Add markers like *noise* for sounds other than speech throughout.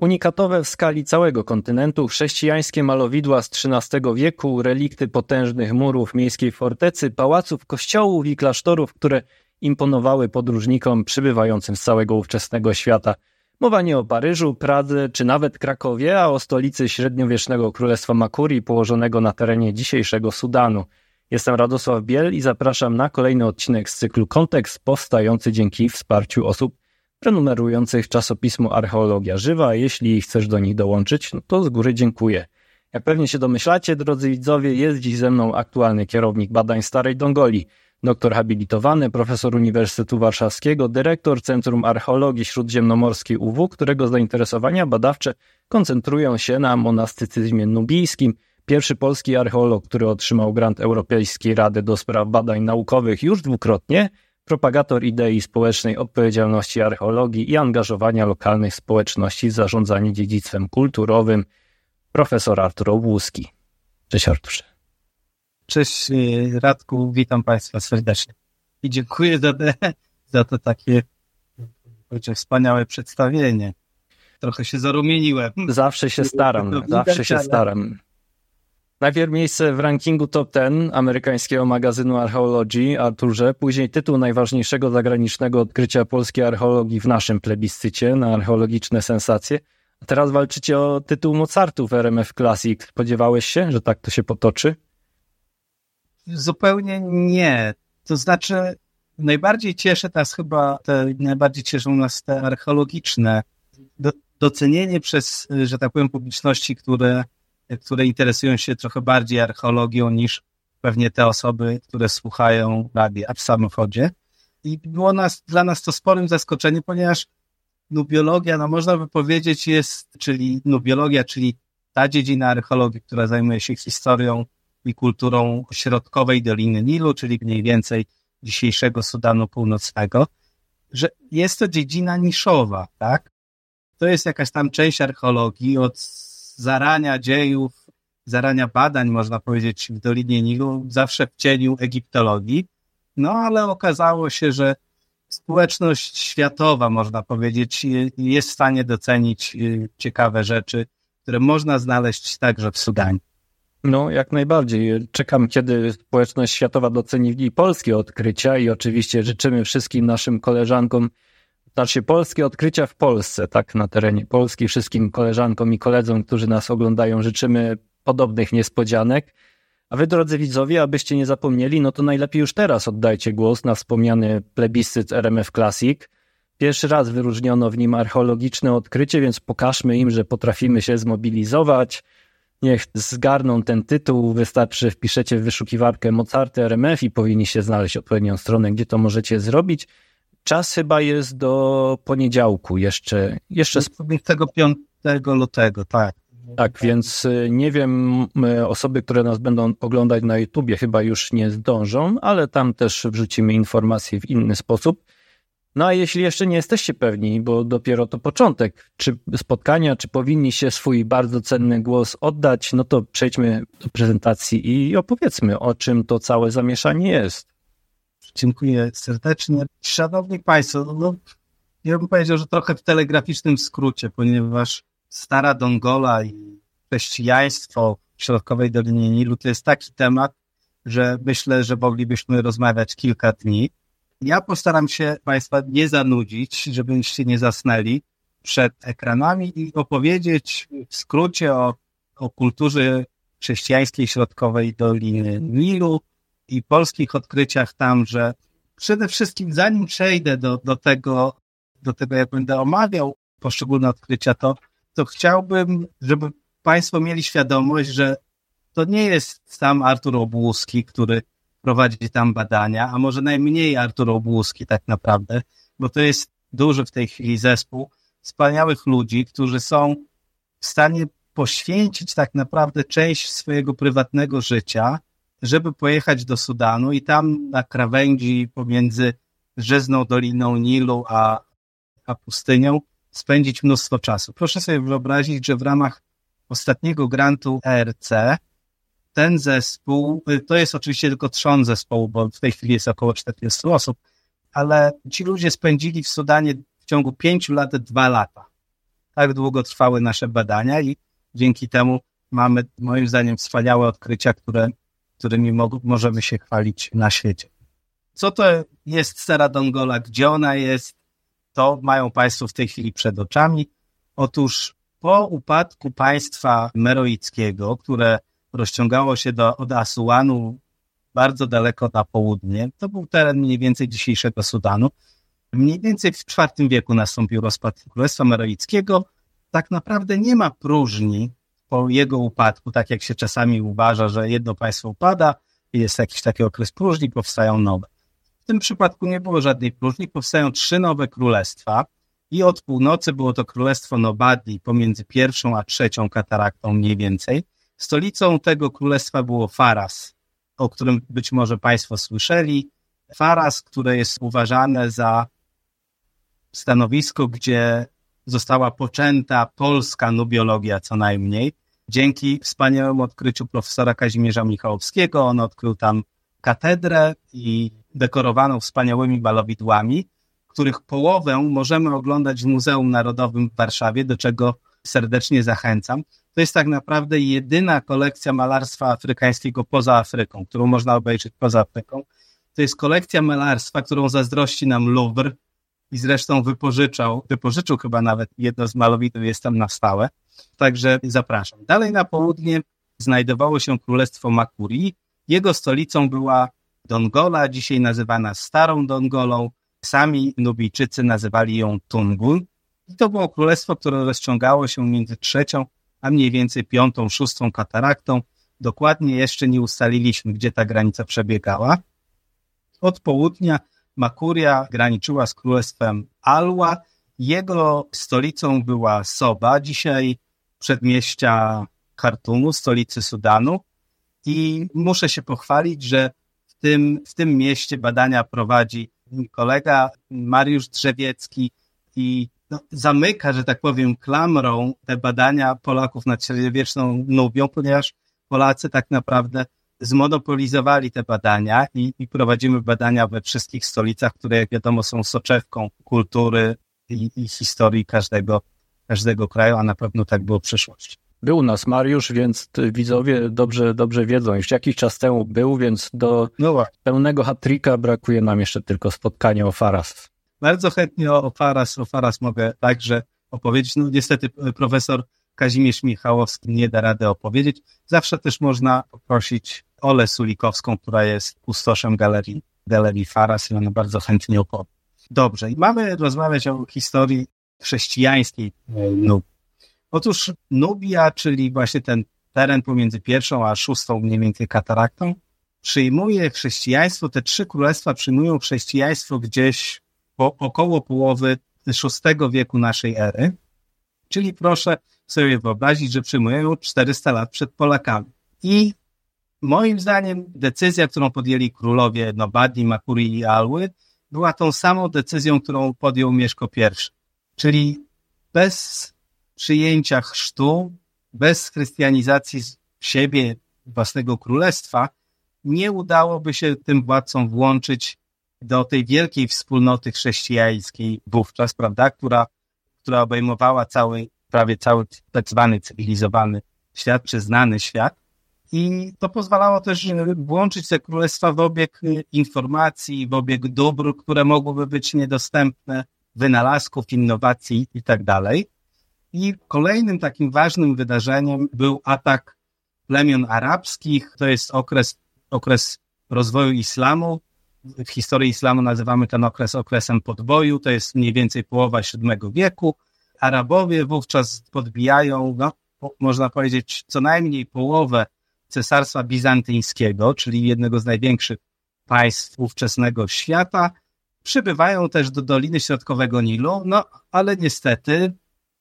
Unikatowe w skali całego kontynentu chrześcijańskie malowidła z XIII wieku, relikty potężnych murów miejskiej fortecy, pałaców, kościołów i klasztorów, które imponowały podróżnikom przybywającym z całego ówczesnego świata. Mowa nie o Paryżu, Pradze czy nawet Krakowie, a o stolicy średniowiecznego królestwa Makuri położonego na terenie dzisiejszego Sudanu. Jestem Radosław Biel i zapraszam na kolejny odcinek z cyklu Kontekst powstający dzięki wsparciu osób prenumerujących czasopismo Archeologia Żywa. Jeśli chcesz do nich dołączyć, no to z góry dziękuję. Jak pewnie się domyślacie, drodzy widzowie, jest dziś ze mną aktualny kierownik badań Starej Dongoli, doktor habilitowany, profesor Uniwersytetu Warszawskiego, dyrektor Centrum Archeologii Śródziemnomorskiej UW, którego zainteresowania badawcze koncentrują się na monastycyzmie nubijskim. Pierwszy polski archeolog, który otrzymał grant Europejskiej Rady do Spraw Badań Naukowych już dwukrotnie – propagator idei społecznej odpowiedzialności archeologii i angażowania lokalnych społeczności w zarządzanie dziedzictwem kulturowym, profesor Artur Obłuski. Cześć Arturze. Cześć Radku, witam Państwa serdecznie. I dziękuję za, te, za to takie wspaniałe przedstawienie. Trochę się zarumieniłem. Zawsze się staram, zawsze się staram. Najpierw miejsce w rankingu top 10 amerykańskiego magazynu Archaeology, Arturze, później tytuł najważniejszego zagranicznego odkrycia polskiej archeologii w naszym plebiscycie na archeologiczne sensacje. A teraz walczycie o tytuł Mozartu w RMF Classic. Spodziewałeś się, że tak to się potoczy? Zupełnie nie. To znaczy, najbardziej cieszy nas chyba, te, najbardziej cieszą nas te archeologiczne do, docenienie przez, że tak powiem, publiczności, które które interesują się trochę bardziej archeologią niż pewnie te osoby, które słuchają radia w samochodzie. I było nas, dla nas to sporym zaskoczeniem, ponieważ nubiologia, no można by powiedzieć jest, czyli nubiologia, czyli ta dziedzina archeologii, która zajmuje się historią i kulturą środkowej Doliny Nilu, czyli mniej więcej dzisiejszego Sudanu Północnego, że jest to dziedzina niszowa, tak? To jest jakaś tam część archeologii od zarania dziejów, zarania badań, można powiedzieć, w Dolinie Nilu, zawsze w cieniu egiptologii. No ale okazało się, że społeczność światowa, można powiedzieć, jest w stanie docenić y, ciekawe rzeczy, które można znaleźć także w Sudanie. No, jak najbardziej. Czekam, kiedy społeczność światowa doceni polskie odkrycia i oczywiście życzymy wszystkim naszym koleżankom znaczy polskie odkrycia w Polsce, tak na terenie Polski. Wszystkim koleżankom i koledzy, którzy nas oglądają, życzymy podobnych niespodzianek. A wy, drodzy widzowie, abyście nie zapomnieli, no to najlepiej już teraz oddajcie głos na wspomniany plebiscyt RMF Classic. Pierwszy raz wyróżniono w nim archeologiczne odkrycie, więc pokażmy im, że potrafimy się zmobilizować. Niech zgarną ten tytuł. Wystarczy, wpiszecie w wyszukiwarkę Mozarty RMF i powinniście znaleźć odpowiednią stronę, gdzie to możecie zrobić. Czas chyba jest do poniedziałku jeszcze. jeszcze... 25 lutego, tak. Tak, więc y, nie wiem, y, osoby, które nas będą oglądać na YouTubie chyba już nie zdążą, ale tam też wrzucimy informacje w inny sposób. No a jeśli jeszcze nie jesteście pewni, bo dopiero to początek czy spotkania, czy powinniście swój bardzo cenny głos oddać, no to przejdźmy do prezentacji i opowiedzmy, o czym to całe zamieszanie jest. Dziękuję serdecznie. Szanowni Państwo, no, no, ja bym powiedział, że trochę w telegraficznym skrócie, ponieważ stara Dongola i chrześcijaństwo w środkowej Dolinie Nilu to jest taki temat, że myślę, że moglibyśmy rozmawiać kilka dni. Ja postaram się Państwa nie zanudzić, żebyście nie zasnęli przed ekranami i opowiedzieć w skrócie o, o kulturze chrześcijańskiej środkowej Doliny Nilu, i polskich odkryciach tam, że przede wszystkim zanim przejdę do, do tego, do tego, jak będę omawiał poszczególne odkrycia, to, to chciałbym, żeby Państwo mieli świadomość, że to nie jest sam Artur Obłuski, który prowadzi tam badania, a może najmniej Artur Obłuski tak naprawdę, bo to jest duży w tej chwili zespół wspaniałych ludzi, którzy są w stanie poświęcić tak naprawdę część swojego prywatnego życia żeby pojechać do Sudanu i tam na krawędzi pomiędzy Rzezną Doliną Nilu a, a pustynią spędzić mnóstwo czasu. Proszę sobie wyobrazić, że w ramach ostatniego grantu ERC ten zespół, to jest oczywiście tylko trzon zespołu, bo w tej chwili jest około 40 osób, ale ci ludzie spędzili w Sudanie w ciągu pięciu lat dwa lata. tak długo trwały nasze badania i dzięki temu mamy moim zdaniem wspaniałe odkrycia, które, którymi mo możemy się chwalić na świecie. Co to jest Sera Dongola? Gdzie ona jest? To mają Państwo w tej chwili przed oczami. Otóż po upadku państwa meroickiego, które rozciągało się do, od Asuanu bardzo daleko na południe, to był teren mniej więcej dzisiejszego Sudanu, Mniej więcej w IV wieku nastąpił rozpad Królestwa Meroickiego. Tak naprawdę nie ma próżni po jego upadku, tak jak się czasami uważa, że jedno państwo upada jest jakiś taki okres próżni, powstają nowe. W tym przypadku nie było żadnej próżni, powstają trzy nowe królestwa i od północy było to królestwo Nobadli pomiędzy pierwszą a trzecią kataraktą mniej więcej. Stolicą tego królestwa było Faras, o którym być może Państwo słyszeli. Faras, które jest uważane za stanowisko, gdzie została poczęta polska nubiologia co najmniej. Dzięki wspaniałemu odkryciu profesora Kazimierza Michałowskiego, on odkrył tam katedrę i dekorowaną wspaniałymi balowidłami, których połowę możemy oglądać w Muzeum Narodowym w Warszawie, do czego serdecznie zachęcam. To jest tak naprawdę jedyna kolekcja malarstwa afrykańskiego poza Afryką, którą można obejrzeć poza Afryką. To jest kolekcja malarstwa, którą zazdrości nam Louvre, i zresztą wypożyczał, wypożyczył chyba nawet jedno z malowidów, jest tam na stałe. Także zapraszam. Dalej na południe znajdowało się Królestwo Makurii. Jego stolicą była Dongola, dzisiaj nazywana Starą Dongolą. Sami Nubijczycy nazywali ją Tungun. I to było królestwo, które rozciągało się między trzecią, a mniej więcej piątą, szóstą kataraktą. Dokładnie jeszcze nie ustaliliśmy, gdzie ta granica przebiegała. Od południa Makuria graniczyła z królestwem Alła. Jego stolicą była Soba, dzisiaj przedmieścia Khartumu, stolicy Sudanu. I muszę się pochwalić, że w tym, w tym mieście badania prowadzi kolega Mariusz Drzewiecki i no, zamyka, że tak powiem, klamrą te badania Polaków nad średniowieczną Nubią, ponieważ Polacy tak naprawdę zmonopolizowali te badania i, i, prowadzimy badania we wszystkich stolicach, które jak wiadomo są soczewką kultury i, i historii każdego, każdego kraju, a na pewno tak było w przyszłości. Był u nas Mariusz, więc widzowie dobrze, dobrze wiedzą. Już jakiś czas temu był, więc do no pełnego hat-tricka brakuje nam jeszcze tylko spotkanie o Faras. Bardzo chętnie o, o Faras, o Faras mogę także opowiedzieć. No niestety profesor Kazimierz Michałowski nie da rady opowiedzieć. Zawsze też można poprosić Olę Sulikowską, która jest pustoszem galerii, galerii Faras i ona bardzo chętnie opowie. Dobrze, i mamy rozmawiać o historii chrześcijańskiej Nubii. Otóż Nubia, czyli właśnie ten teren pomiędzy pierwszą a szóstą mniej więcej kataraktą, przyjmuje chrześcijaństwo, te trzy królestwa przyjmują chrześcijaństwo gdzieś po około połowy VI wieku naszej ery. Czyli proszę sobie wyobrazić, że przyjmują 400 lat przed Polakami. I Moim zdaniem decyzja, którą podjęli królowie Nobadi, Makuri i Alły, była tą samą decyzją, którą podjął Mieszko I. Czyli bez przyjęcia chrztu, bez chrystianizacji siebie, własnego królestwa, nie udałoby się tym władcom włączyć do tej wielkiej wspólnoty chrześcijańskiej wówczas, prawda, która, która obejmowała cały, prawie cały tak zwany cywilizowany świat, czy znany świat. I to pozwalało też włączyć te królestwa w obieg informacji, w obieg dóbr, które mogłyby być niedostępne, wynalazków, innowacji i tak dalej. I kolejnym takim ważnym wydarzeniem był atak plemion arabskich. To jest okres, okres rozwoju islamu. W historii islamu nazywamy ten okres okresem podboju. To jest mniej więcej połowa VII wieku. Arabowie wówczas podbijają, no, można powiedzieć, co najmniej połowę Cesarstwa Bizantyjskiego, czyli jednego z największych państw ówczesnego świata. Przybywają też do Doliny Środkowego Nilu, no ale niestety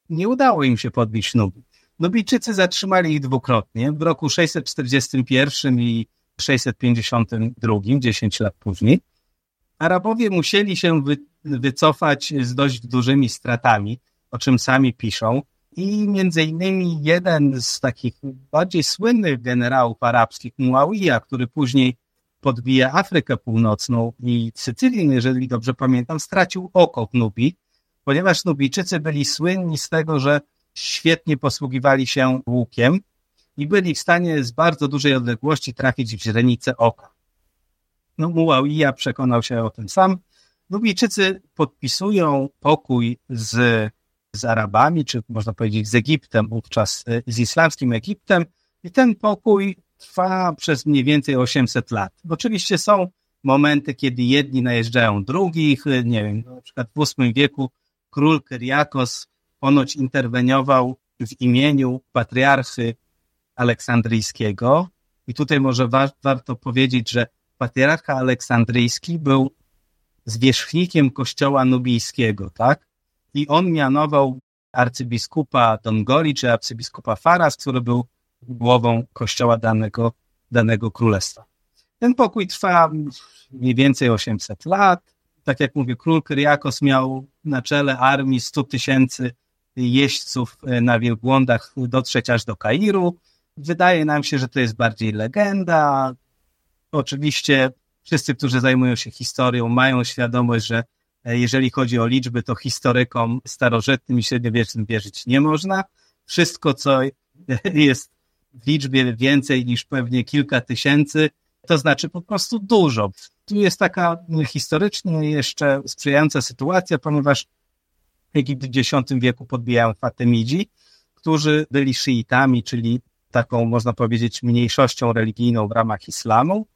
nie udało im się podbić Nubii. Nubijczycy zatrzymali ich dwukrotnie, w roku 641 i 652, 10 lat później. Arabowie musieli się wy, wycofać z dość dużymi stratami, o czym sami piszą. I między innymi jeden z takich bardziej słynnych generałów arabskich, Muawiyah, który później podbija Afrykę Północną i Sycylię, jeżeli dobrze pamiętam, stracił oko w Nubii. ponieważ Nubijczycy byli słynni z tego, że świetnie posługiwali się łukiem i byli w stanie z bardzo dużej odległości trafić w źrenicę oka. No, Muawija przekonał się o tym sam. Nubijczycy podpisują pokój z, z Arabami, czy można powiedzieć z Egiptem, wówczas z islamskim Egiptem, i ten pokój trwa przez mniej więcej 800 lat. Oczywiście są momenty, kiedy jedni najeżdżają drugich, nie wiem, na przykład w VIII wieku król Kyriakos ponoć interweniował w imieniu patriarchy aleksandryjskiego i tutaj może wa warto powiedzieć, że patriarcha aleksandryjski był zwierzchnikiem kościoła nubijskiego, tak? I on mianował arcybiskupa Dongoli, czy arcybiskupa Faras, który był głową kościoła danego, danego królestwa. Ten pokój trwa mniej więcej 800 lat. Tak jak mówię, król Kyriakos miał na czele armii 100 tysięcy jeźdźców e, na wielbłądach dotrzeć aż do Kairu. Wydaje nam się, że to jest bardziej legenda. Oczywiście wszyscy, którzy zajmują się historią, mają świadomość, że jeżeli chodzi o liczby, to historykom starożytnym i średniowiecznym wierzyć nie można. Wszystko, co jest w liczbie więcej niż pewnie kilka tysięcy, to znaczy po prostu dużo. Tu jest taka historycznie jeszcze sprzyjająca sytuacja, ponieważ Egipt w X wieku podbijają Fatemidzi, którzy byli szyitami, czyli taką, można powiedzieć, mniejszością religijną w ramach islamu.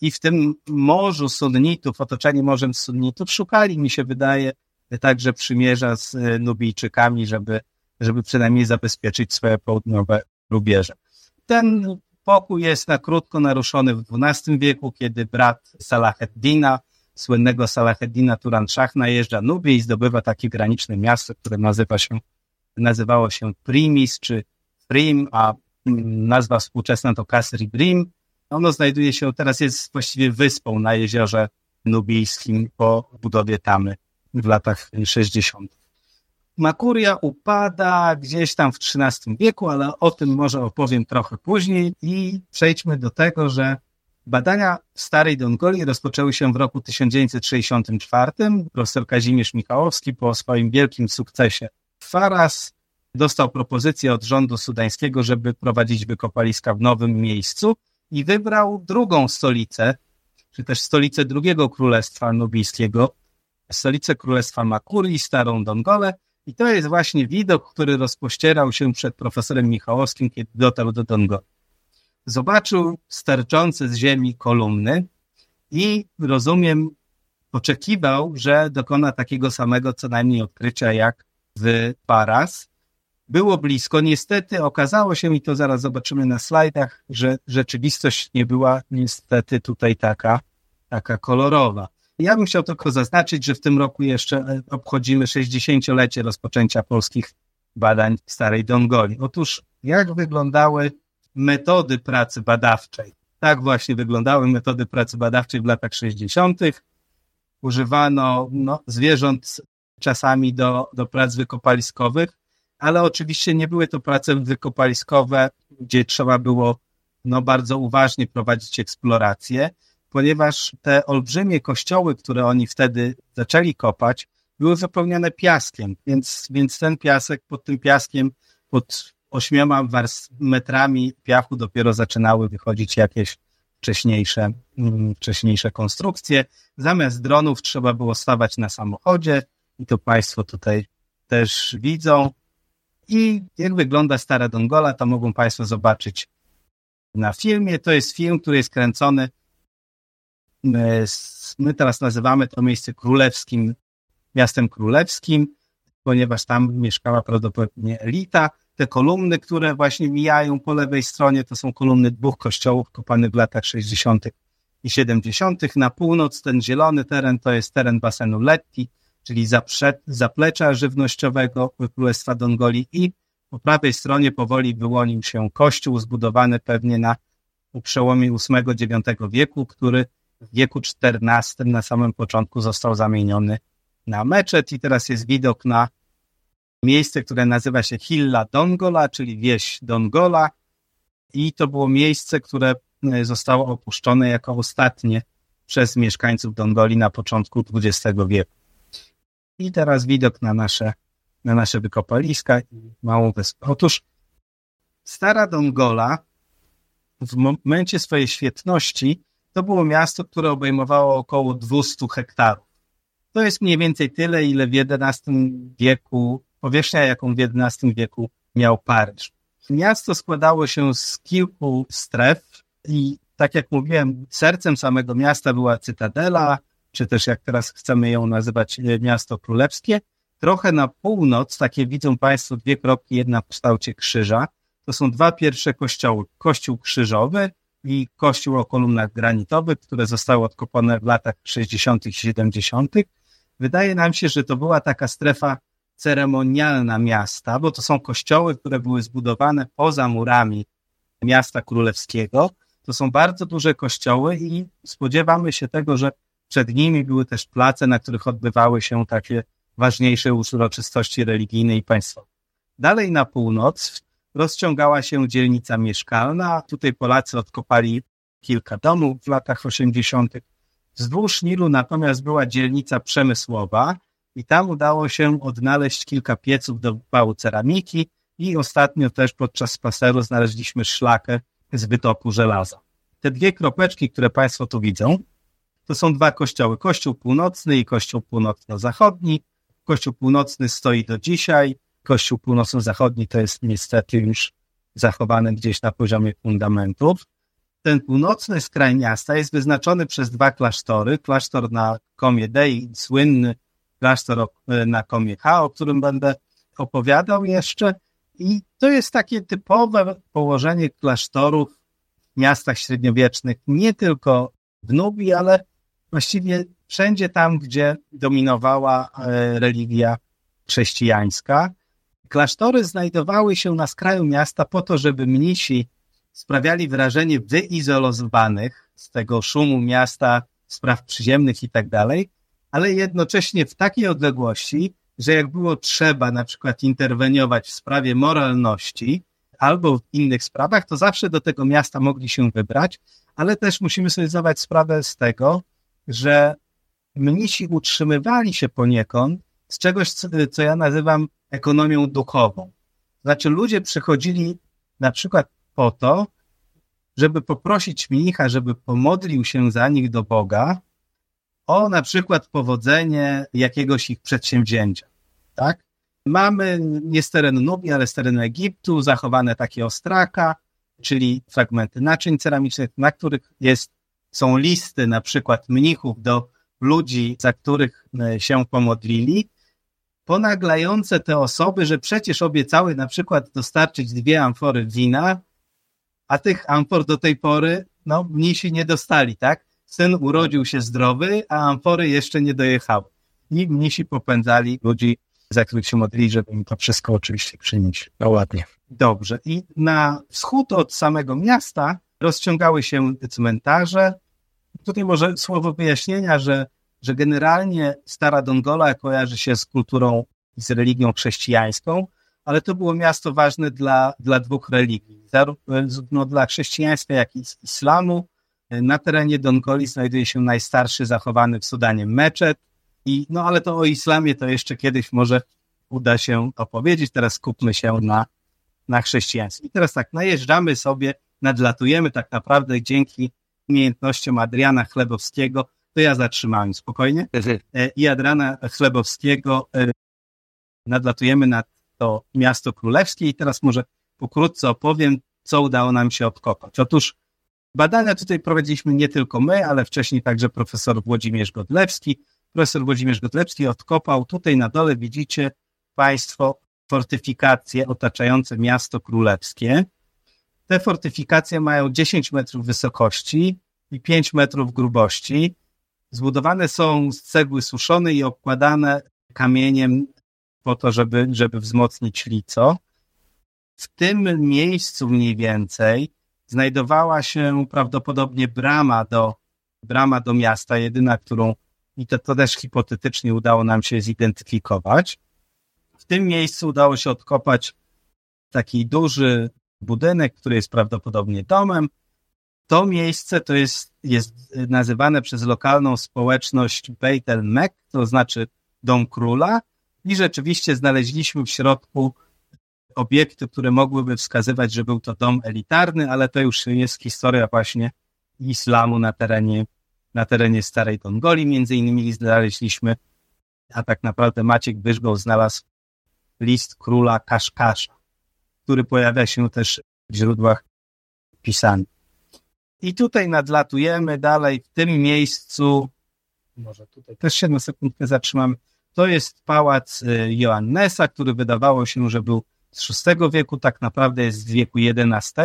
I w tym morzu sunnitów, otoczeni morzem sunnitów, szukali, mi się wydaje, także przymierza z Nubijczykami, żeby, żeby przynajmniej zabezpieczyć swoje południowe rubieże. Ten pokój jest na krótko naruszony w XII wieku, kiedy brat Salaheddina, słynnego Salaheddina Turan Shah najeżdża Nubię i zdobywa takie graniczne miasto, które nazywa się, nazywało się Primis czy Prim, a nazwa współczesna to Kasri Brim. Ono znajduje się, teraz jest właściwie wyspą na jeziorze nubijskim po budowie tamy w latach 60. Makuria upada gdzieś tam w XIII wieku, ale o tym może opowiem trochę później i przejdźmy do tego, że badania w Starej Dongoli rozpoczęły się w roku 1964. Profesor Kazimierz Michałowski po swoim wielkim sukcesie Faras dostał propozycję od rządu sudańskiego, żeby prowadzić wykopaliska w nowym miejscu i wybrał drugą stolicę, czy też stolicę drugiego królestwa nubijskiego, stolicę królestwa Makurii, Starą Dongolę, i to jest właśnie widok, który rozpościerał się przed profesorem Michałowskim, kiedy dotarł do Dongoli. Zobaczył sterczące z ziemi kolumny i rozumiem, oczekiwał, że dokona takiego samego co najmniej odkrycia jak w Paras. Było blisko. Niestety okazało się, i to zaraz zobaczymy na slajdach, że rzeczywistość nie była niestety tutaj taka, taka kolorowa. Ja bym chciał tylko zaznaczyć, że w tym roku jeszcze e, obchodzimy 60-lecie rozpoczęcia polskich badań w Starej Dongoli. Otóż jak wyglądały metody pracy badawczej? Tak właśnie wyglądały metody pracy badawczej w latach 60. Używano no, zwierząt czasami do, do prac wykopaliskowych, ale oczywiście nie były to prace wykopaliskowe, gdzie trzeba było no, bardzo uważnie prowadzić eksploracje ponieważ te olbrzymie kościoły, które oni wtedy zaczęli kopać, były wypełnione piaskiem, więc, więc ten piasek, pod tym piaskiem, pod ośmioma metrami piachu dopiero zaczynały wychodzić jakieś wcześniejsze, mm, wcześniejsze konstrukcje. Zamiast dronów trzeba było stawać na samochodzie i to Państwo tutaj też widzą. I jak wygląda Stara Dongola, to mogą Państwo zobaczyć na filmie. To jest film, który jest kręcony My teraz nazywamy to miejsce królewskim, miastem królewskim, ponieważ tam mieszkała prawdopodobnie elita. Te kolumny, które właśnie mijają po lewej stronie, to są kolumny dwóch kościołów kopanych w latach 60. i 70. Na północ ten zielony teren to jest teren basenu Letti, czyli zaplecza żywnościowego Królestwa Dongoli i po prawej stronie powoli wyłonił się kościół zbudowany pewnie na przełomie VIII-IX wieku, który w wieku XIV na samym początku został zamieniony na meczet i teraz jest widok na miejsce, które nazywa się Hilla Dongola, czyli wieś Dongola i to było miejsce, które e, zostało opuszczone jako ostatnie przez mieszkańców Dongoli na początku XX wieku. I teraz widok na nasze, na nasze wykopaliska i małą wyspę. Otóż Stara Dongola w momencie swojej świetności to było miasto, które obejmowało około 200 hektarów. To jest mniej więcej tyle, ile w XI wieku, powierzchnia, jaką w XI wieku miał Paryż. Miasto składało się z kilku stref i tak jak mówiłem, sercem samego miasta była Cytadela, czy też jak teraz chcemy ją nazywać miasto królewskie. Trochę na północ, takie widzą Państwo dwie kropki, jedna w kształcie krzyża. To są dwa pierwsze kościoły. Kościół krzyżowy i kościół o kolumnach granitowych, które zostały odkopane w latach 60. i 70. Wydaje nam się, że to była taka strefa ceremonialna miasta, bo to są kościoły, które były zbudowane poza murami miasta królewskiego. To są bardzo duże kościoły i spodziewamy się tego, że przed nimi były też place, na których odbywały się takie ważniejsze uroczystości religijne i państwowe. Dalej na północ rozciągała się dzielnica mieszkalna. Tutaj Polacy odkopali kilka domów w latach 80. Wzdłuż Nilu natomiast była dzielnica przemysłowa i tam udało się odnaleźć kilka pieców do bału ceramiki i ostatnio też podczas spaceru znaleźliśmy szlakę z wytoku żelaza. Te dwie kropeczki, które Państwo tu widzą, to są dwa kościoły. Kościół północny i kościół północno-zachodni. Kościół północny stoi do dzisiaj. Kościół północno-zachodni to jest niestety już zachowany gdzieś na poziomie fundamentów. Ten północny skraj miasta jest wyznaczony przez dwa klasztory. Klasztor na Komie Dei, słynny klasztor na Komie H, o którym będę opowiadał jeszcze. I to jest takie typowe położenie klasztorów w miastach średniowiecznych, nie tylko w Nubii, ale właściwie wszędzie tam, gdzie dominowała e, religia chrześcijańska. Klasztory znajdowały się na skraju miasta po to, żeby mnisi sprawiali wrażenie wyizolowanych z tego szumu miasta, spraw przyziemnych i tak dalej, ale jednocześnie w takiej odległości, że jak było trzeba na przykład interweniować w sprawie moralności albo w innych sprawach, to zawsze do tego miasta mogli się wybrać, ale też musimy sobie zdawać sprawę z tego, że mnisi utrzymywali się poniekąd z czegoś, co, ja nazywam ekonomią duchową. Znaczy ludzie przychodzili na przykład po to, żeby poprosić mnicha, żeby pomodlił się za nich do Boga o na przykład powodzenie jakiegoś ich przedsięwzięcia. Tak? Mamy nie z terenu Nubii, ale z terenu Egiptu zachowane takie ostraka, czyli fragmenty naczyń ceramicznych, na których jest, są listy na przykład mnichów do ludzi, za których e, się pomodlili, ponaglające te osoby, że przecież obiecały na przykład dostarczyć dwie amfory wina, a tych amfor do tej pory, no, mnisi nie dostali, tak? Syn urodził się zdrowy, a amfory jeszcze nie dojechały. I mnisi popędzali ludzi, za których się modlili, żeby im to wszystko oczywiście przynieść. No ładnie. Dobrze. I na wschód od samego miasta rozciągały się cmentarze. Tutaj może słowo wyjaśnienia, że, że generalnie Stara Dongola kojarzy się z kulturą i z religią chrześcijańską, ale to było miasto ważne dla, dla dwóch religii, zarówno dla chrześcijaństwa, jak i islamu. Na terenie Dongoli znajduje się najstarszy zachowany w Sudanie meczet, i, no ale to o islamie to jeszcze kiedyś może uda się opowiedzieć. Teraz skupmy się na, na chrześcijaństwie. I teraz tak, najeżdżamy sobie, nadlatujemy tak naprawdę dzięki umiejętnościom Adriana Chlebowskiego, to ja zatrzymałem spokojnie. E, I Adriana Chlebowskiego e, nadlatujemy na to miasto królewskie i teraz może pokrótce opowiem, co udało nam się odkopać. Otóż badania tutaj prowadziliśmy nie tylko my, ale wcześniej także profesor Włodzimierz Godlewski. Profesor Włodzimierz Godlewski odkopał, tutaj na dole widzicie Państwo fortyfikacje otaczające miasto królewskie. Te fortyfikacje mają 10 metrów wysokości i 5 metrów grubości. Zbudowane są z cegły suszonej i obkładane kamieniem po to, żeby, żeby wzmocnić lico. W tym miejscu mniej więcej znajdowała się prawdopodobnie brama do, brama do miasta, jedyna, którą i to, to też hipotetycznie udało nam się zidentyfikować. W tym miejscu udało się odkopać taki duży budynek, który jest prawdopodobnie domem. To miejsce to jest, jest nazywane przez lokalną społeczność Beit el Mek, to znaczy dom króla i rzeczywiście znaleźliśmy w środku obiekty, które mogłyby wskazywać, że był to dom elitarny, ale to już jest historia właśnie islamu na terenie, na terenie Starej Dongoli. Między innymi znaleźliśmy, a tak naprawdę Maciek Wyżgoł znalazł list króla Kaszkasza, który pojawia się też w źródłach pisanych. I tutaj nadlatujemy dalej w tym miejscu, może tutaj też się na sekundkę zatrzymamy, to jest pałac y, Johannesa, który wydawało się, że był z VI wieku, tak naprawdę jest z wieku XI.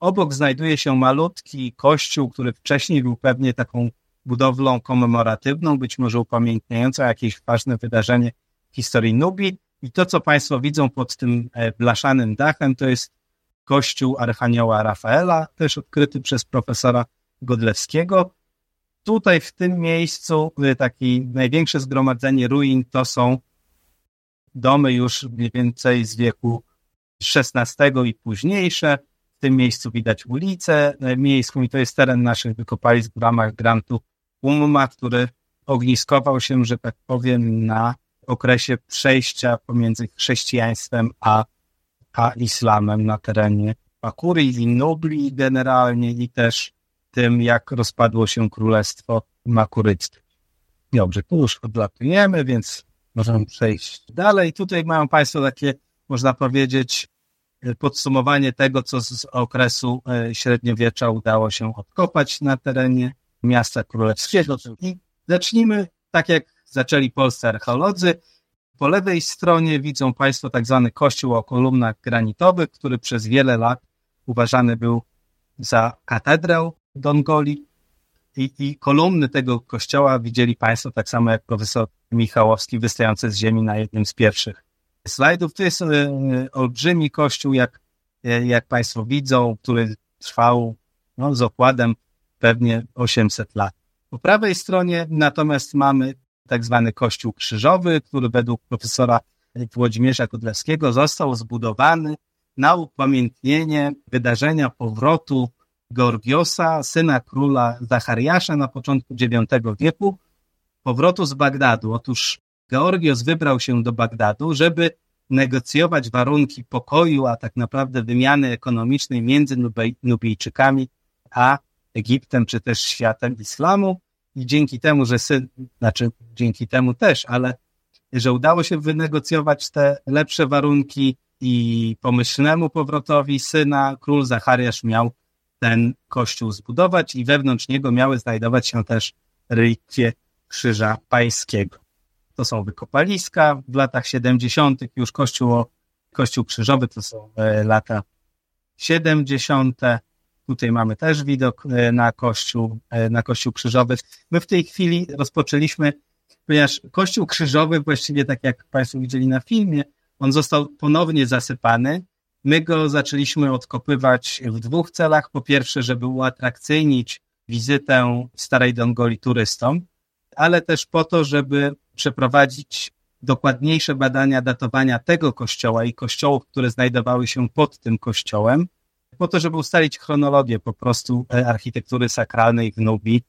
Obok znajduje się malutki kościół, który wcześniej był pewnie taką budowlą komemoratywną, być może upamiętniającą jakieś ważne wydarzenie w historii Nubii. I to, co Państwo widzą pod tym e, blaszanym dachem, to jest kościół Archanioła Rafaela, też odkryty przez profesora Godlewskiego. Tutaj w tym miejscu takie największe zgromadzenie ruin to są domy już mniej więcej z wieku XVI i późniejsze. W tym miejscu widać ulicę e, miejską i to jest teren naszych wykopalisk w ramach grantu UMMA, który ogniskował się, że tak powiem, na okresie przejścia pomiędzy chrześcijaństwem a, a islamem na terenie Pakury i Nubli generalnie i też tym, jak rozpadło się królestwo makuryckie. Dobrze, tu już odlatujemy, więc możemy przejść dalej. Tutaj mają Państwo takie, można powiedzieć, podsumowanie tego, co z okresu e, średniowiecza udało się odkopać na terenie miasta królewskiego. I zacznijmy tak, jak zaczęli polscy archeolodzy. Po lewej stronie widzą Państwo tak zwany kościół o kolumnach granitowych, który przez wiele lat uważany był za katedrę Dongoli. I, I kolumny tego kościoła widzieli Państwo tak samo jak profesor Michałowski wystający z ziemi na jednym z pierwszych slajdów. To jest e, olbrzymi kościół, jak, e, jak Państwo widzą, który trwał no, z okładem pewnie 800 lat. Po prawej stronie natomiast mamy tak zwany kościół krzyżowy, który według profesora Włodzimierza Kudlewskiego został zbudowany na upamiętnienie wydarzenia powrotu Georgiosa, syna króla Zachariasza na początku IX wieku, powrotu z Bagdadu. Otóż Georgios wybrał się do Bagdadu, żeby negocjować warunki pokoju, a tak naprawdę wymiany ekonomicznej między Nubijczykami a Egiptem, czy też światem islamu. I dzięki temu, że syn, znaczy dzięki temu też, ale że udało się wynegocjować te lepsze warunki i pomyślnemu powrotowi syna, król Zachariasz miał ten kościół zbudować i wewnątrz niego miały znajdować się też relikwie Krzyża Pańskiego. To są wykopaliska. W latach 70. już kościół, kościół krzyżowy to są e, lata 70. Tutaj mamy też widok e, na kościół, e, na kościół krzyżowy. My w tej chwili rozpoczęliśmy, ponieważ kościół krzyżowy, właściwie tak jak Państwo widzieli na filmie, on został ponownie zasypany. My go zaczęliśmy odkopywać w dwóch celach. Po pierwsze, żeby uatrakcyjnić wizytę Starej Dongoli turystom, ale też po to, żeby przeprowadzić dokładniejsze badania datowania tego kościoła i kościołów, które znajdowały się pod tym kościołem, po to, żeby ustalić chronologię po prostu e, architektury sakralnej w Nubii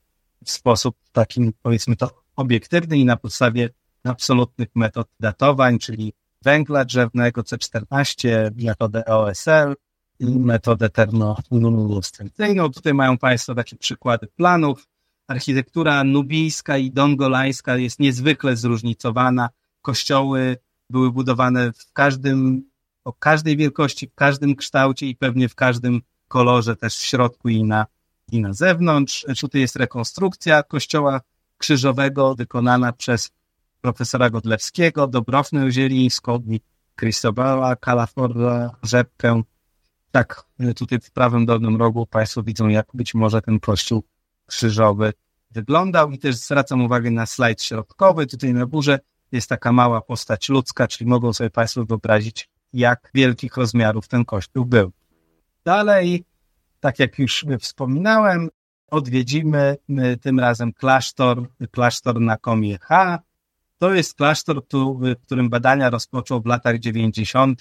w sposób takim, powiedzmy to, obiektywny i na podstawie absolutnych metod datowań, czyli węgla drzewnego C14, metodę OSL metodę termoluminescencyjną. Tutaj mają Państwo takie przykłady planów. Architektura nubijska i dongolańska jest niezwykle zróżnicowana. Kościoły były budowane w każdym, o każdej wielkości, w każdym kształcie i pewnie w każdym kolorze też w środku i na, i na zewnątrz. Tutaj jest rekonstrukcja kościoła krzyżowego wykonana przez profesora Godlewskiego, Dobrofnę Zielińską i Cristobala Calaforda Rzepkę. Tak, tutaj w prawym dolnym rogu Państwo widzą, jak być może ten kościół krzyżowy wyglądał i też zwracam uwagę na slajd środkowy. Tutaj na górze jest taka mała postać ludzka, czyli mogą sobie Państwo wyobrazić, jak wielkich rozmiarów ten kościół był. Dalej, tak jak już wspominałem, odwiedzimy tym razem klasztor, klasztor na Komie H. To jest klasztor, w którym badania rozpoczął w latach 90.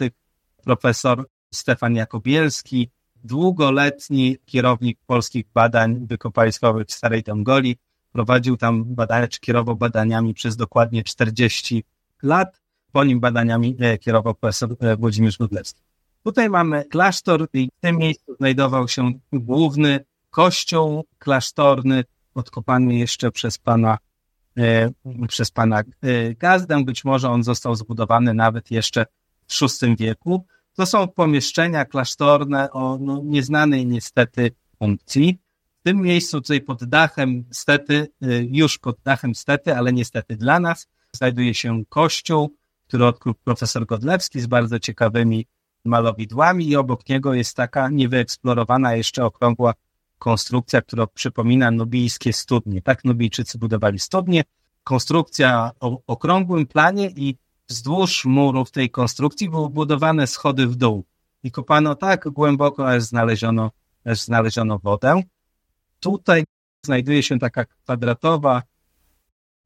profesor Stefan Jakobielski, długoletni kierownik polskich badań wykopaliskowych w Starej Dongoli. prowadził tam badania, czy kierował badaniami przez dokładnie 40 lat. Po nim badaniami e, kierował profesor e, Włodzimierz Godlewski. Tutaj mamy klasztor i w tym miejscu znajdował się główny kościół klasztorny, odkopany jeszcze przez pana, e, przez pana Gazdę. Być może on został zbudowany nawet jeszcze w VI wieku. To są pomieszczenia klasztorne o no, nieznanej niestety funkcji. W tym miejscu tutaj pod dachem, stety, już pod dachem stety, ale niestety dla nas, znajduje się kościół, który odkrył profesor Godlewski z bardzo ciekawymi malowidłami i obok niego jest taka niewyeksplorowana jeszcze okrągła konstrukcja, która przypomina nubijskie studnie. Tak Nubijczycy budowali studnie. Konstrukcja o okrągłym planie i wzdłuż murów tej konstrukcji były budowane schody w dół. I kopano tak głęboko, aż znaleziono, aż znaleziono wodę. Tutaj znajduje się taka kwadratowa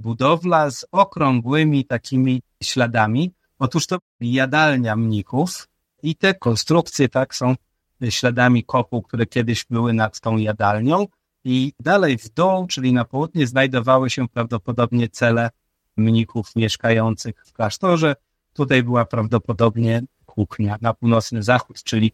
budowla z okrągłymi takimi śladami. Otóż to jadalnia mnichów i te konstrukcje tak są śladami kopuł, które kiedyś były nad tą jadalnią i dalej w dół, czyli na południe znajdowały się prawdopodobnie cele mnichów mieszkających w klasztorze. Tutaj była prawdopodobnie kuchnia na północny zachód, czyli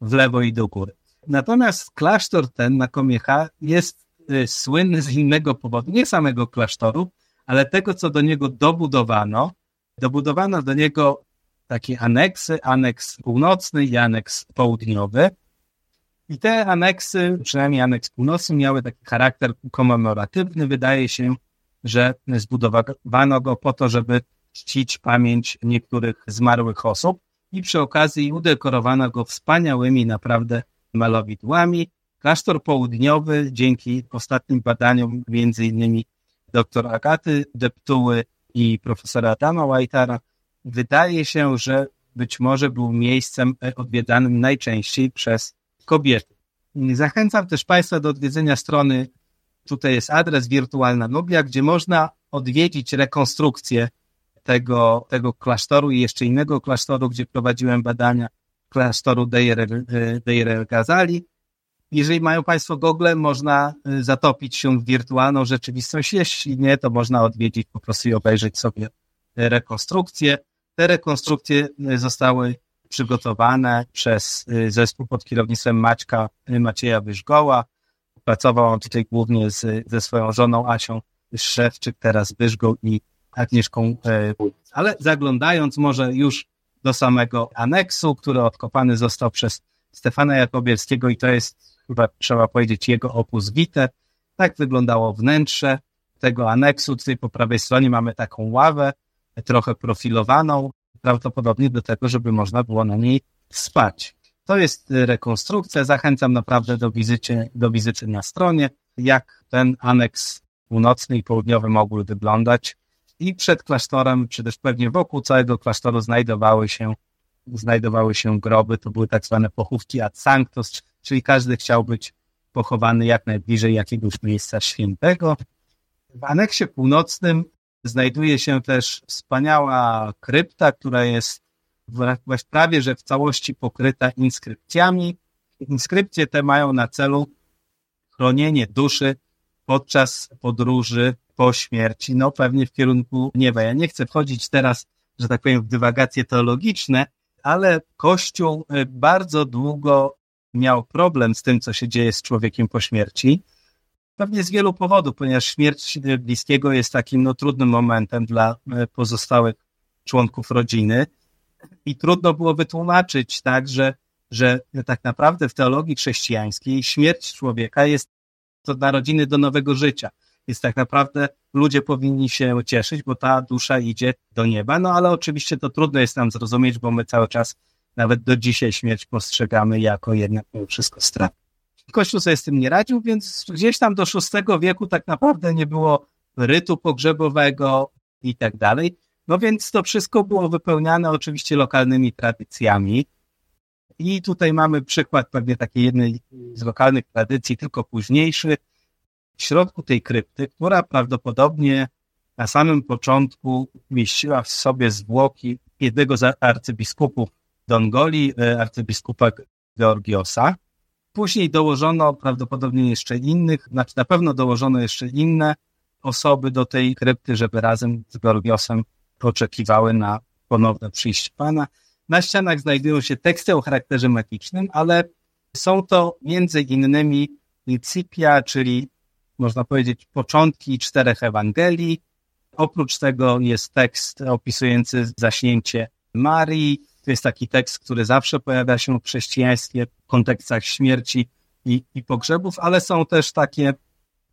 w lewo i do góry. Natomiast klasztor ten na Komiecha jest y, słynny z innego powodu, nie samego klasztoru, ale tego, co do niego dobudowano. Dobudowano do niego takie aneksy, aneks północny i aneks południowy. I te aneksy, przynajmniej aneks północny, miały taki charakter komemoratywny. Wydaje się, że zbudowano go po to, żeby czcić pamięć niektórych zmarłych osób i przy okazji udekorowano go wspaniałymi naprawdę malowidłami. Klasztor południowy dzięki ostatnim badaniom między innymi dr Agaty Deptuły i profesora Adama Whiteara wydaje się, że być może był miejscem odwiedzanym najczęściej przez kobiety. Zachęcam też Państwa do odwiedzenia strony, tutaj jest adres Wirtualna Nubia, gdzie można odwiedzić rekonstrukcję tego, tego klasztoru i jeszcze innego klasztoru, gdzie prowadziłem badania klasztoru Deir, Deir el Ghazali. Jeżeli mają Państwo Google, można y, zatopić się w wirtualną rzeczywistość. Jeśli nie, to można odwiedzić po prostu i obejrzeć sobie rekonstrukcję. Te rekonstrukcje y, zostały przygotowane przez y, zespół pod kierownictwem Maćka Macieja Wyżgoła. Pracował on tutaj głównie z, ze swoją żoną Asią Szewczyk, teraz Wyżgą i Agnieszką Ale zaglądając może już do samego aneksu, który odkopany został przez Stefana Jakobielskiego i to jest chyba trzeba powiedzieć jego opus vitae. Tak wyglądało wnętrze tego aneksu. Tutaj po prawej stronie mamy taką ławę, trochę profilowaną, prawdopodobnie do tego, żeby można było na niej spać. To jest rekonstrukcja. Zachęcam naprawdę do wizyty, do wizyty na stronie, jak ten aneks północny i południowy mogły wyglądać i przed klasztorem, czy też pewnie wokół całego klasztoru znajdowały się, znajdowały się groby, to były tak zwane pochówki ad sanctos, czyli każdy chciał być pochowany jak najbliżej jakiegoś miejsca świętego. W aneksie północnym znajduje się też wspaniała krypta, która jest prawie że w całości pokryta inskrypcjami. Inskrypcje te mają na celu chronienie duszy podczas podróży po śmierci, no pewnie w kierunku nieba. Ja nie chcę wchodzić teraz, że tak powiem, w dywagacje teologiczne, ale Kościół y, bardzo długo miał problem z tym, co się dzieje z człowiekiem po śmierci. Pewnie z wielu powodów, ponieważ śmierć bliskiego jest takim no, trudnym momentem dla y, pozostałych członków rodziny i trudno było wytłumaczyć tak, że, że tak naprawdę w teologii chrześcijańskiej śmierć człowieka jest to narodziny do nowego życia. Więc tak naprawdę ludzie powinni się cieszyć, bo ta dusza idzie do nieba. No ale oczywiście to trudno jest nam zrozumieć, bo my cały czas, nawet do dzisiaj, śmierć postrzegamy jako jednak mimo wszystko stratę. Kościół sobie z tym nie radził, więc gdzieś tam do VI wieku tak naprawdę nie było rytu pogrzebowego i tak dalej. No więc to wszystko było wypełniane oczywiście lokalnymi tradycjami. I tutaj mamy przykład pewnie takiej jednej z lokalnych tradycji, tylko późniejszy, w środku tej krypty, która prawdopodobnie na samym początku mieściła w sobie zwłoki jednego z arcybiskupów Dongoli, e, arcybiskupa Georgiosa. Później dołożono prawdopodobnie jeszcze innych, znaczy na pewno dołożono jeszcze inne osoby do tej krypty, żeby razem z Gorgiosem oczekiwały na ponowne przyjście Pana. Na ścianach znajdują się teksty o charakterze magicznym, ale są to między innymi Licipia, czyli można powiedzieć początki czterech Ewangelii. Oprócz tego jest tekst opisujący zaśnięcie Marii. To jest taki tekst, który zawsze pojawia się w chrześcijaństwie w kontekstach śmierci i, i pogrzebów, ale są też takie,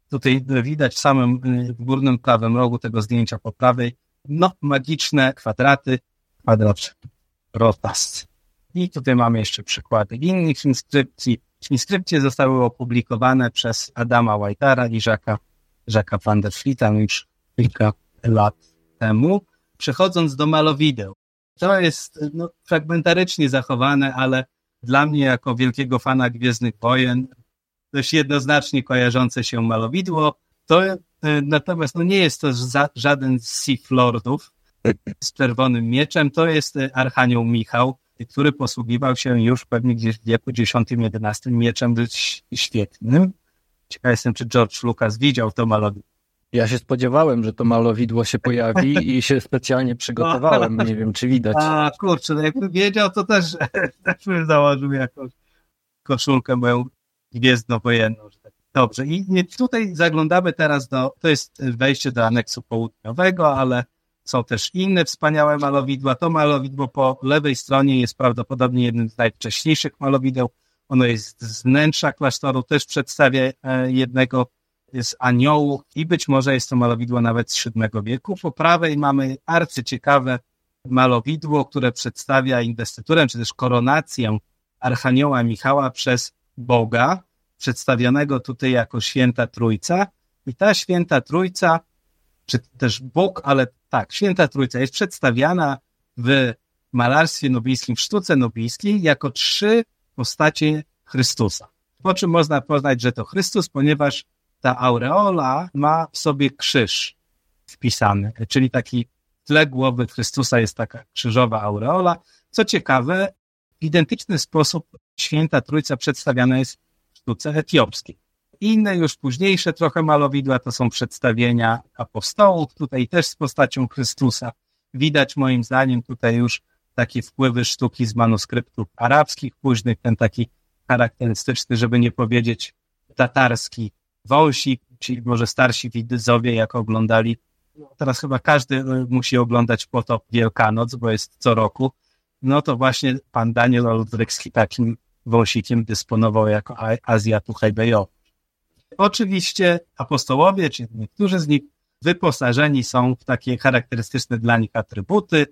tutaj widać w samym w górnym prawym rogu tego zdjęcia po prawej, no, magiczne kwadraty, kwadrat rotas. I tutaj mamy jeszcze przykłady innych inskrypcji. Inskrypcje zostały opublikowane przez Adama Whiteara i Jacques'a, Jacques'a van der Fleeta już kilka lat temu. Przechodząc do malowideł. To jest no, fragmentarycznie zachowane, ale dla mnie jako wielkiego fana Gwiezdnych Wojen dość jednoznacznie kojarzące się malowidło. To e, natomiast no, nie jest to za, żaden z Sith Lordów z czerwonym mieczem. To jest e, Archanioł Michał, który posługiwał się już pewnie gdzieś w wieku X-XI mieczem świetnym. Ciekaw jestem, czy George Lucas widział to malowidło. Ja się spodziewałem, że to malowidło się pojawi i się specjalnie przygotowałem. Nie wiem, czy widać. A kurczę, no jakbym wiedział, to też, *laughs* też bym założył jakąś koszulkę moją gwiezdnowojenną. Tak. Dobrze, i tutaj zaglądamy teraz do, to jest wejście do aneksu południowego, ale są też inne wspaniałe malowidła. To malowidło po lewej stronie jest prawdopodobnie jednym z najwcześniejszych malowideł. Ono jest z wnętrza klasztoru, też przedstawia e, jednego z aniołów i być może jest to malowidło nawet z VII wieku. Po prawej mamy arcyciekawe malowidło, które przedstawia inwestyturę, czy też koronację Archanioła Michała przez Boga, przedstawionego tutaj jako święta Trójca. I ta święta Trójca, czy też Bóg, ale tak, święta Trójca jest przedstawiana w malarstwie nubijskim, w sztuce nubijskiej jako trzy postacie Chrystusa. Po czym można poznać, że to Chrystus, ponieważ ta aureola ma w sobie krzyż wpisany, czyli taki tle głowy Chrystusa jest taka krzyżowa aureola. Co ciekawe, w identyczny sposób święta Trójca przedstawiana jest w sztuce etiopskiej. Inne już późniejsze trochę malowidła to są przedstawienia apostołów, tutaj też z postacią Chrystusa. Widać moim zdaniem tutaj już takie wpływy sztuki z manuskryptów arabskich późnych, ten taki charakterystyczny, żeby nie powiedzieć tatarski wąsik, czyli może starsi widzowie, jak oglądali. Teraz chyba każdy e, musi oglądać potop Wielkanoc, bo jest co roku. No to właśnie pan Daniel Olbrycki takim wąsikiem dysponował jako Azjatu Heibejo. Oczywiście apostołowie, czy niektórzy z nich wyposażeni są w takie charakterystyczne dla nich atrybuty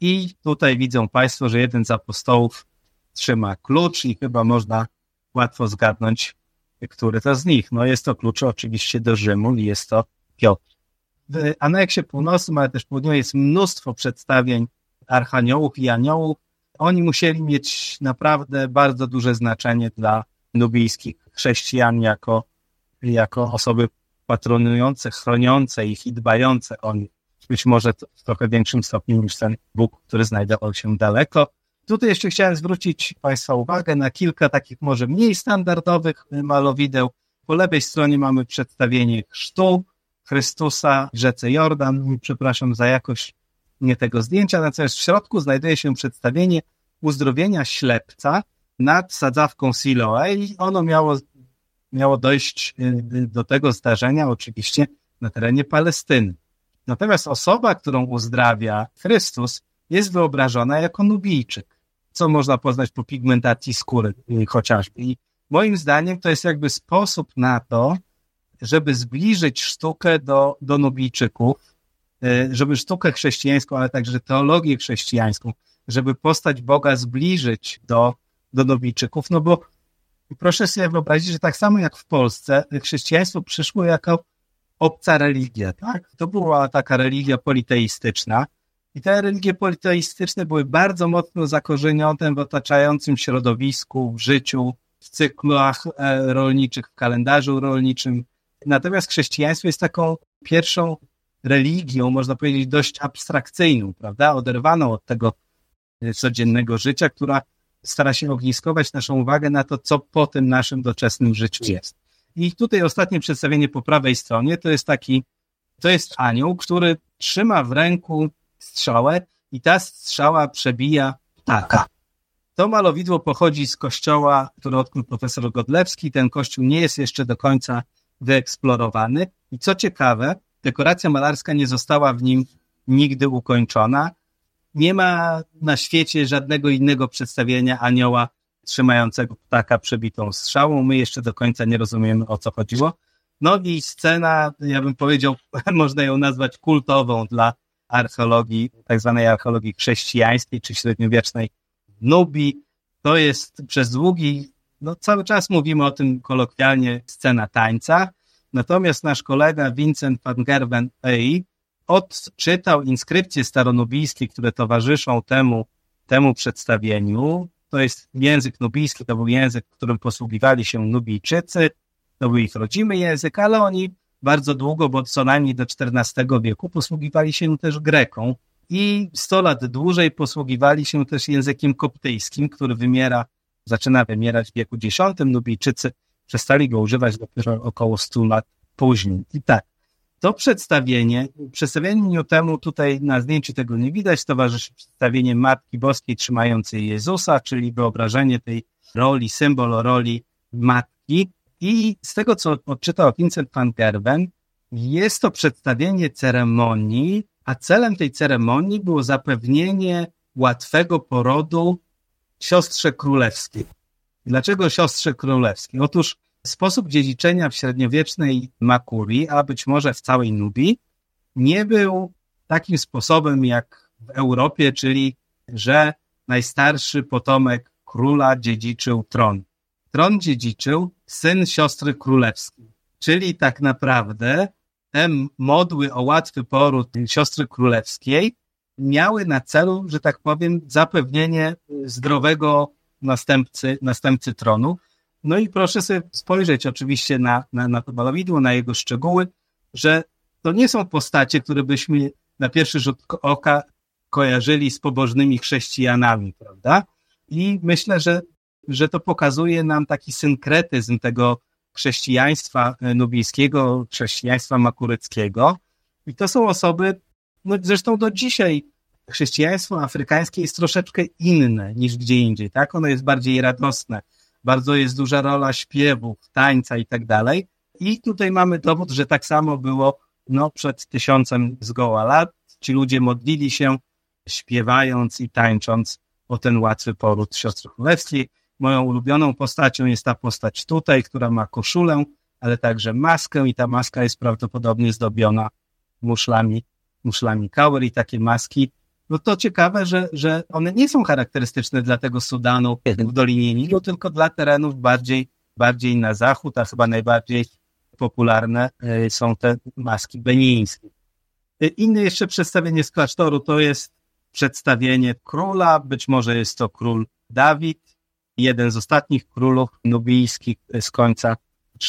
i tutaj widzą Państwo, że jeden z apostołów trzyma klucz i chyba można łatwo zgadnąć, który to z nich. No jest to klucz oczywiście do Rzymu i jest to Piotr. W aneksie północnym, ale też południowym jest mnóstwo przedstawień archaniołów i aniołów. Oni musieli mieć naprawdę bardzo duże znaczenie dla nubijskich chrześcijan jako, jako osoby patronujące, chroniące ich i dbające o nich. Być może w trochę większym stopniu niż ten Bóg, który znajdował się daleko. Tutaj jeszcze chciałem zwrócić Państwa uwagę na kilka takich może mniej standardowych malowideł. Po lewej stronie mamy przedstawienie chrztu Chrystusa w rzece Jordan. Przepraszam za jakość nie tego zdjęcia, natomiast w środku znajduje się przedstawienie uzdrowienia ślepca nad sadzawką Siloe i ono miało, miało dojść y, do tego zdarzenia oczywiście na terenie Palestyny. Natomiast osoba, którą uzdrawia Chrystus, jest wyobrażona jako Nubijczyk co można poznać po pigmentacji skóry y, chociażby. I moim zdaniem to jest jakby sposób na to, żeby zbliżyć sztukę do, do Nubijczyków, y, żeby sztukę chrześcijańską, ale także teologię chrześcijańską, żeby postać Boga zbliżyć do, do Nubijczyków, no bo proszę sobie wyobrazić, że tak samo jak w Polsce chrześcijaństwo przyszło jako obca religia, tak? To była taka religia politeistyczna, i te religie politeistyczne były bardzo mocno zakorzenione w otaczającym środowisku, w życiu, w cyklach e, rolniczych, w kalendarzu rolniczym. Natomiast chrześcijaństwo jest taką pierwszą religią, można powiedzieć, dość abstrakcyjną, prawda? Oderwaną od tego e, codziennego życia, która stara się ogniskować naszą uwagę na to, co po tym naszym doczesnym życiu jest. I tutaj ostatnie przedstawienie po prawej stronie to jest taki, to jest anioł, który trzyma w ręku strzałę i ta strzała przebija ptaka. To malowidło pochodzi z kościoła, który odkrył profesor Godlewski. Ten kościół nie jest jeszcze do końca wyeksplorowany. I co ciekawe, dekoracja malarska nie została w nim nigdy ukończona. Nie ma na świecie żadnego innego przedstawienia anioła trzymającego ptaka przebitą strzałą. My jeszcze do końca nie rozumiemy, o co chodziło. No i scena, ja bym powiedział, *laughs* można ją nazwać kultową dla archeologii, tak zwanej archeologii chrześcijańskiej czy średniowiecznej Nubii. To jest przez długi, no cały czas mówimy o tym kolokwialnie, scena tańca. Natomiast nasz kolega Vincent van Gerven Ey odczytał inskrypcje staronubijskie, które towarzyszą temu, temu przedstawieniu. To jest język nubijski, to był język, którym posługiwali się Nubijczycy, to był ich rodzimy język, ale oni bardzo długo, bo co najmniej do XIV wieku posługiwali się też Greką i 100 lat dłużej posługiwali się też językiem koptyjskim, który wymiera, zaczyna wymierać w wieku X. Nubijczycy przestali go używać dopiero około 100 lat później. I tak, to przedstawienie, przedstawieniu temu tutaj na zdjęciu tego nie widać, towarzyszy przedstawienie Matki Boskiej trzymającej Jezusa, czyli wyobrażenie tej roli, symbol roli Matki. I z tego, co odczytał Vincent van Gerwen, jest to przedstawienie ceremonii, a celem tej ceremonii było zapewnienie łatwego porodu siostrze królewskiej. Dlaczego siostrze królewskiej? Otóż sposób dziedziczenia w średniowiecznej Makurii, a być może w całej Nubii, nie był takim sposobem jak w Europie, czyli że najstarszy potomek króla dziedziczył tron. Tron dziedziczył syn siostry królewskiej. Czyli tak naprawdę te modły o łatwy poród siostry królewskiej miały na celu, że tak powiem, zapewnienie zdrowego następcy, następcy tronu. No i proszę sobie spojrzeć oczywiście na, na, na to malowidło, na jego szczegóły, że to nie są postacie, które byśmy na pierwszy rzut oka kojarzyli z pobożnymi chrześcijanami, prawda? I myślę, że, że to pokazuje nam taki synkretyzm tego chrześcijaństwa nubijskiego, chrześcijaństwa makuryckiego. I to są osoby, no zresztą do dzisiaj chrześcijaństwo afrykańskie jest troszeczkę inne niż gdzie indziej, tak? Ono jest bardziej radosne, bardzo jest duża rola śpiewów, tańca i tak dalej. I tutaj mamy dowód, że tak samo było no, przed tysiącem zgoła lat. Ci ludzie modlili się, śpiewając i tańcząc o ten łatwy poród siostry królewskiej. Moją ulubioną postacią jest ta postać tutaj, która ma koszulę, ale także maskę i ta maska jest prawdopodobnie zdobiona muszlami, muszlami kauer i takie maski. No to ciekawe, że, że one nie są charakterystyczne dla tego Sudanu w Dolinie Nilu, tylko dla terenów bardziej, bardziej na zachód, a chyba najbardziej popularne e, są te maski benińskie. E, inne jeszcze przedstawienie z klasztoru to jest przedstawienie króla, być może jest to król Dawid, jeden z ostatnich królów nubijskich z końca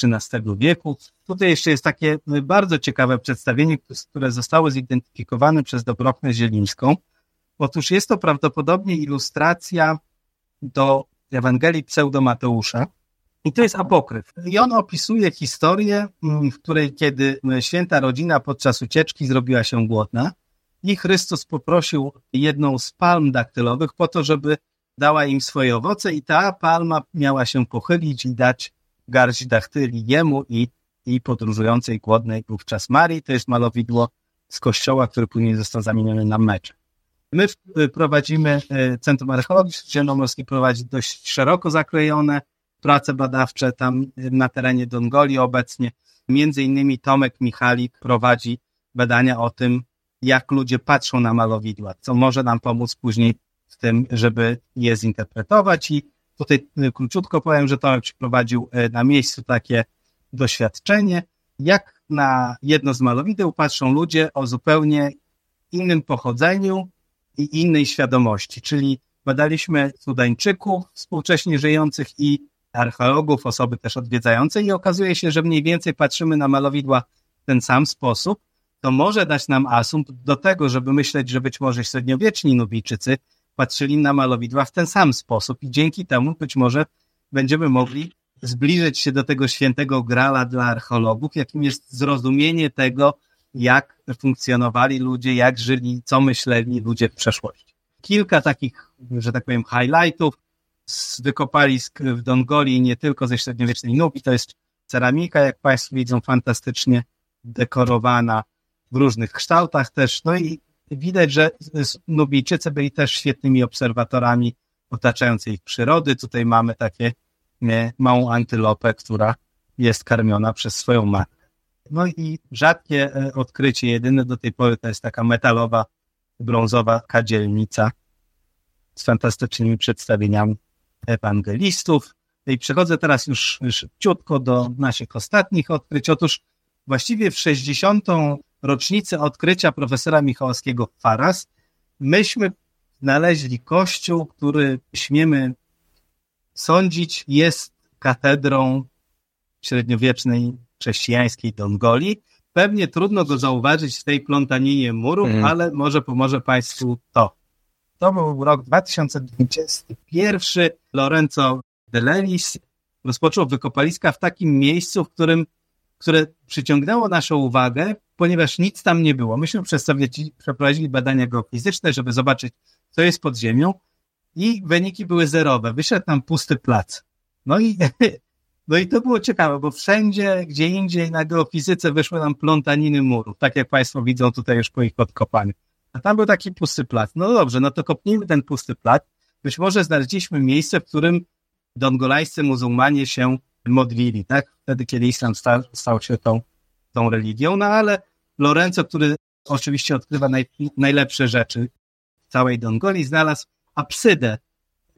XIII wieku. Tutaj jeszcze jest takie bardzo ciekawe przedstawienie, które zostało zidentyfikowane przez Dobrochnę Zielińską. Otóż jest to prawdopodobnie ilustracja do Ewangelii Pseudo-Mateusza i to jest apokryf. I on opisuje historię, mm, w której kiedy święta rodzina podczas ucieczki zrobiła się głodna i Chrystus poprosił jedną z palm daktylowych po to, żeby dała im swoje owoce i ta palma miała się pochylić i dać garść dachtyli jemu i, i podróżującej głodnej wówczas Marii. To jest malowidło z kościoła, który później został zamieniony na mecze. My prowadzimy, e, Centrum Archeologii Śródziemnomorskiej prowadzi dość szeroko zakrojone prace badawcze tam na terenie Dongoli obecnie. Między innymi Tomek Michalik prowadzi badania o tym, jak ludzie patrzą na malowidła, co może nam pomóc później tym, żeby je zinterpretować. I tutaj e, króciutko powiem, że Tomek przeprowadził e, na miejscu takie doświadczenie, jak na jedno z malowideł patrzą ludzie o zupełnie innym pochodzeniu, i innej świadomości, czyli badaliśmy Sudańczyków współcześnie żyjących i archeologów, osoby też odwiedzające i okazuje się, że mniej więcej patrzymy na malowidła w ten sam sposób, to może dać nam asumpt do tego, żeby myśleć, że być może średniowieczni Nubijczycy patrzyli na malowidła w ten sam sposób i dzięki temu być może będziemy mogli zbliżyć się do tego świętego grala dla archeologów, jakim jest zrozumienie tego, jak funkcjonowali ludzie, jak żyli, co myśleli ludzie w przeszłości. Kilka takich, że tak powiem, highlightów z wykopalisk w Dongoli i nie tylko ze średniowiecznej Nubii. To jest ceramika, jak Państwo widzą, fantastycznie dekorowana w różnych kształtach też. No i widać, że Nubijczycy byli też świetnymi obserwatorami otaczającej ich przyrody. Tutaj mamy takie nie, małą antylopę, która jest karmiona przez swoją matkę. No i rzadkie e, odkrycie, jedyne do tej pory to jest taka metalowa, brązowa kadzielnica z fantastycznymi przedstawieniami ewangelistów. I przechodzę teraz już szybciutko do naszych ostatnich odkryć. Otóż właściwie w 60. rocznicę odkrycia profesora Michałowskiego w Faras myśmy znaleźli kościół, który śmiemy sądzić jest katedrą średniowiecznej chrześcijańskiej Dongoli. Pewnie trudno go zauważyć w tej plątaninie murów, mm. ale może pomoże Państwu to. To był rok 2021. Lorenzo de Lelis rozpoczął wykopaliska w takim miejscu, w którym, które przyciągnęło naszą uwagę, ponieważ nic tam nie było. Myśmy przeprowadzili badania geofizyczne, żeby zobaczyć, co jest pod ziemią i wyniki były zerowe. Wyszedł tam pusty plac. No i, *laughs* no i to było ciekawe, bo wszędzie, gdzie indziej na geofizyce wyszły nam plątaniny murów, tak jak Państwo widzą tutaj już po ich odkopaniu. A tam był taki pusty plac. No dobrze, no to kopnijmy ten pusty plac. Być może znaleźliśmy miejsce, w którym dongolajscy muzułmanie się modlili, tak? Wtedy, kiedy islam stał, stał się tą, tą religią, no ale Lorenzo, który oczywiście odkrywa naj, najlepsze rzeczy w całej Dongoli, znalazł apsydę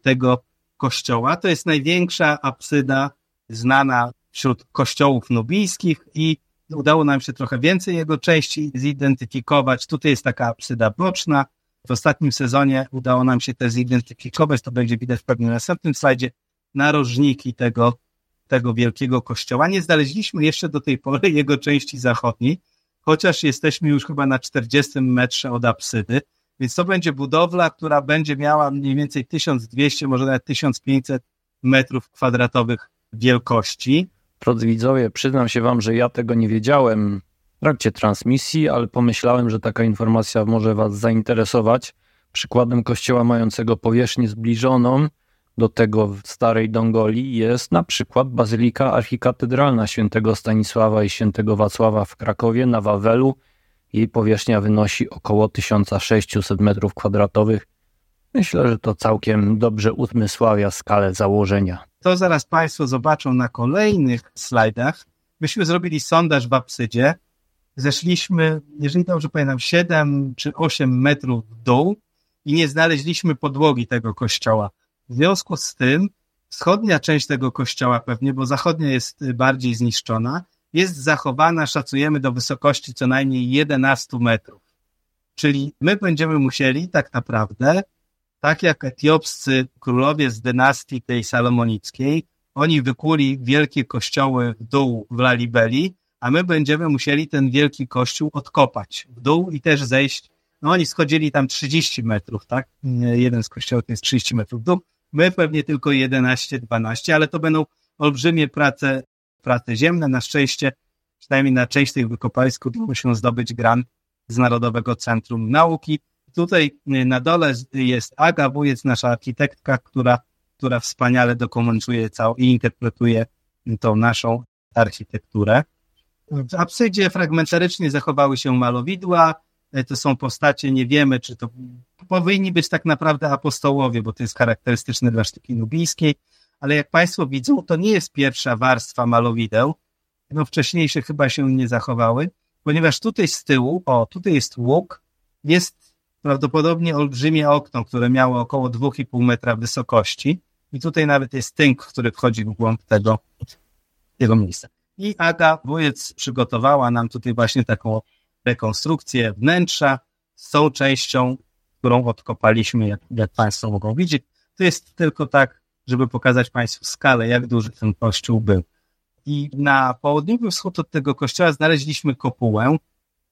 tego kościoła. To jest największa apsyda znana wśród kościołów nubijskich i udało nam się trochę więcej jego części zidentyfikować. Tutaj jest taka apsyda boczna. W ostatnim sezonie udało nam się też zidentyfikować, to będzie widać w pewnym następnym slajdzie, narożniki tego, tego wielkiego kościoła. Nie znaleźliśmy jeszcze do tej pory *laughs* jego części zachodniej, chociaż jesteśmy już chyba na 40 metrze od apsydy. Więc to będzie budowla, która będzie miała mniej więcej 1200, może nawet 1500 metrów kwadratowych wielkości. Drodzy widzowie, przyznam się wam, że ja tego nie wiedziałem w trakcie transmisji, ale pomyślałem, że taka informacja może was zainteresować. Przykładem kościoła mającego powierzchnię zbliżoną do tego w Starej Dongoli jest na przykład Bazylika Archikatedralna świętego Stanisława i świętego Wacława w Krakowie na Wawelu, jej powierzchnia wynosi około 1600 m2. Myślę, że to całkiem dobrze uzmysławia skalę założenia. To zaraz Państwo zobaczą na kolejnych slajdach. Myśmy zrobili sondaż w Apsydzie. Zeszliśmy, jeżeli dobrze pamiętam, 7 czy 8 metrów w dół i nie znaleźliśmy podłogi tego kościoła. W związku z tym wschodnia część tego kościoła pewnie, bo zachodnia jest bardziej zniszczona, jest zachowana, szacujemy, do wysokości co najmniej 11 metrów. Czyli my będziemy musieli tak naprawdę, tak jak etiopscy królowie z dynastii tej salomonickiej, oni wykuli wielkie kościoły w dół w Lalibeli, a my będziemy musieli ten wielki kościół odkopać w dół i też zejść. No oni schodzili tam 30 metrów, tak? Jeden z kościołów jest 30 metrów w dół. My pewnie tylko 11-12, ale to będą olbrzymie prace prace ziemne. Na szczęście, przynajmniej na część tych wykopalisk udało się zdobyć grant z Narodowego Centrum Nauki. Tutaj y, na dole jest Aga Wujec, nasza architektka, która, która wspaniale dokumentuje całą i interpretuje tą naszą architekturę. W absydzie fragmentarycznie zachowały się malowidła. Y, to są postacie, nie wiemy, czy to powinni być tak naprawdę apostołowie, bo to jest charakterystyczne dla sztuki nubijskiej ale jak Państwo widzą, to nie jest pierwsza warstwa malowideł, no wcześniejsze chyba się nie zachowały, ponieważ tutaj z tyłu, o, tutaj jest łuk, jest prawdopodobnie olbrzymie okno, które miało około 2,5 metra wysokości i tutaj nawet jest tynk, który wchodzi w głąb tego, tego miejsca. I Aga Wujec przygotowała nam tutaj właśnie taką rekonstrukcję wnętrza z tą częścią, którą odkopaliśmy, jak, jak Państwo mogą widzieć. To jest tylko tak żeby pokazać Państwu skalę, jak duży ten kościół był. I na południowy wschód od tego kościoła znaleźliśmy kopułę.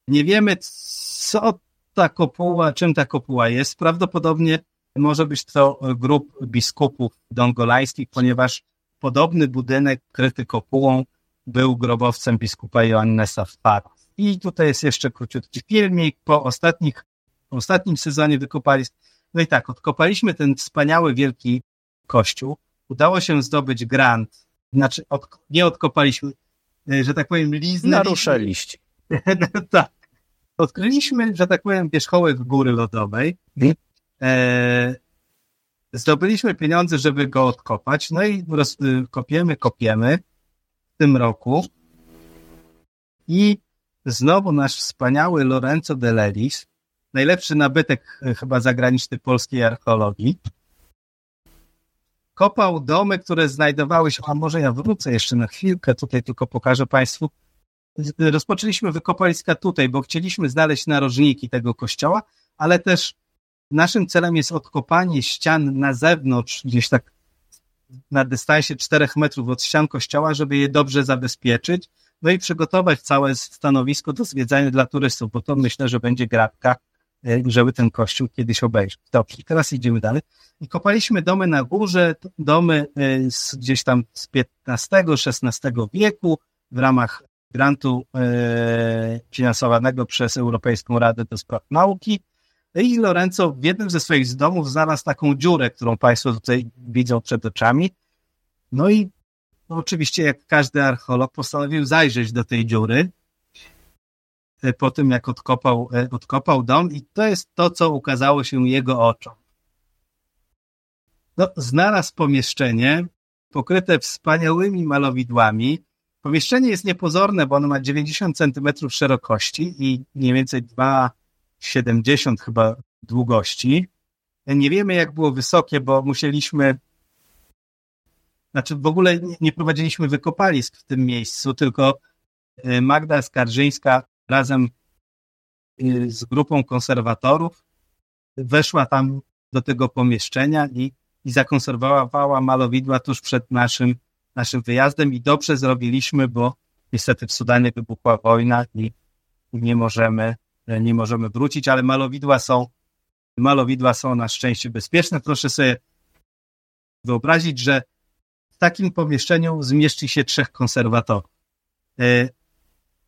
Nie wiemy, co ta kopuła, czym ta kopuła jest. Prawdopodobnie może być to grup biskupów dongolańskich, ponieważ podobny budynek kryty kopułą był grobowcem biskupa Johannesa w Paris. I tutaj jest jeszcze króciutki filmik. Po ostatnich, ostatnim sezonie wykopalisk. No i tak, odkopaliśmy ten wspaniały, wielki kościół. Udało się zdobyć grant. Znaczy, od, nie odkopaliśmy, e, że tak powiem, liznęliśmy. Naruszyliście. no, *laughs* tak. Odkryliśmy, że tak powiem, wierzchołek góry lodowej. E, zdobyliśmy pieniądze, żeby go odkopać. No i roz, y, kopiemy, kopiemy w tym roku. I znowu nasz wspaniały Lorenzo de Lelis, najlepszy nabytek e, chyba zagraniczny polskiej archeologii, kopał domy, które znajdowały się, a może ja wrócę jeszcze na chwilkę, tutaj tylko pokażę Państwu. Rozpoczęliśmy wykopaliska tutaj, bo chcieliśmy znaleźć narożniki tego kościoła, ale też naszym celem jest odkopanie ścian na zewnątrz, gdzieś tak na dystansie 4 metrów od ścian kościoła, żeby je dobrze zabezpieczyć, no i przygotować całe stanowisko do zwiedzania dla turystów, bo to myślę, że będzie gratka, e, żeby ten kościół kiedyś obejrzeć. Dobrze, teraz idziemy dalej. I kopaliśmy domy na górze, domy e, z, gdzieś tam z XV-XVI wieku w ramach grantu e, finansowanego przez Europejską Radę do Spraw Nauki. I Lorenzo w jednym ze swoich domów znalazł taką dziurę, którą Państwo tutaj widzą przed oczami. No i no oczywiście, jak każdy archeolog, postanowił zajrzeć do tej dziury e, po tym, jak odkopał, e, odkopał dom, i to jest to, co ukazało się jego oczom. No, znalazł pomieszczenie pokryte wspaniałymi malowidłami. Pomieszczenie jest niepozorne, bo ono ma 90 cm szerokości i mniej więcej 2,70 chyba długości. Nie wiemy, jak było wysokie, bo musieliśmy znaczy w ogóle nie prowadziliśmy wykopalisk w tym miejscu, tylko y, Magda Skarżyńska razem y, z grupą konserwatorów weszła tam do tego pomieszczenia i, i zakonserwowała malowidła tuż przed naszym, naszym wyjazdem i dobrze zrobiliśmy, bo niestety w Sudanie wybuchła wojna i nie możemy, nie możemy wrócić, ale malowidła są, malowidła są na szczęście bezpieczne. Proszę sobie wyobrazić, że takim pomieszczeniu zmieści się trzech konserwatorów. E,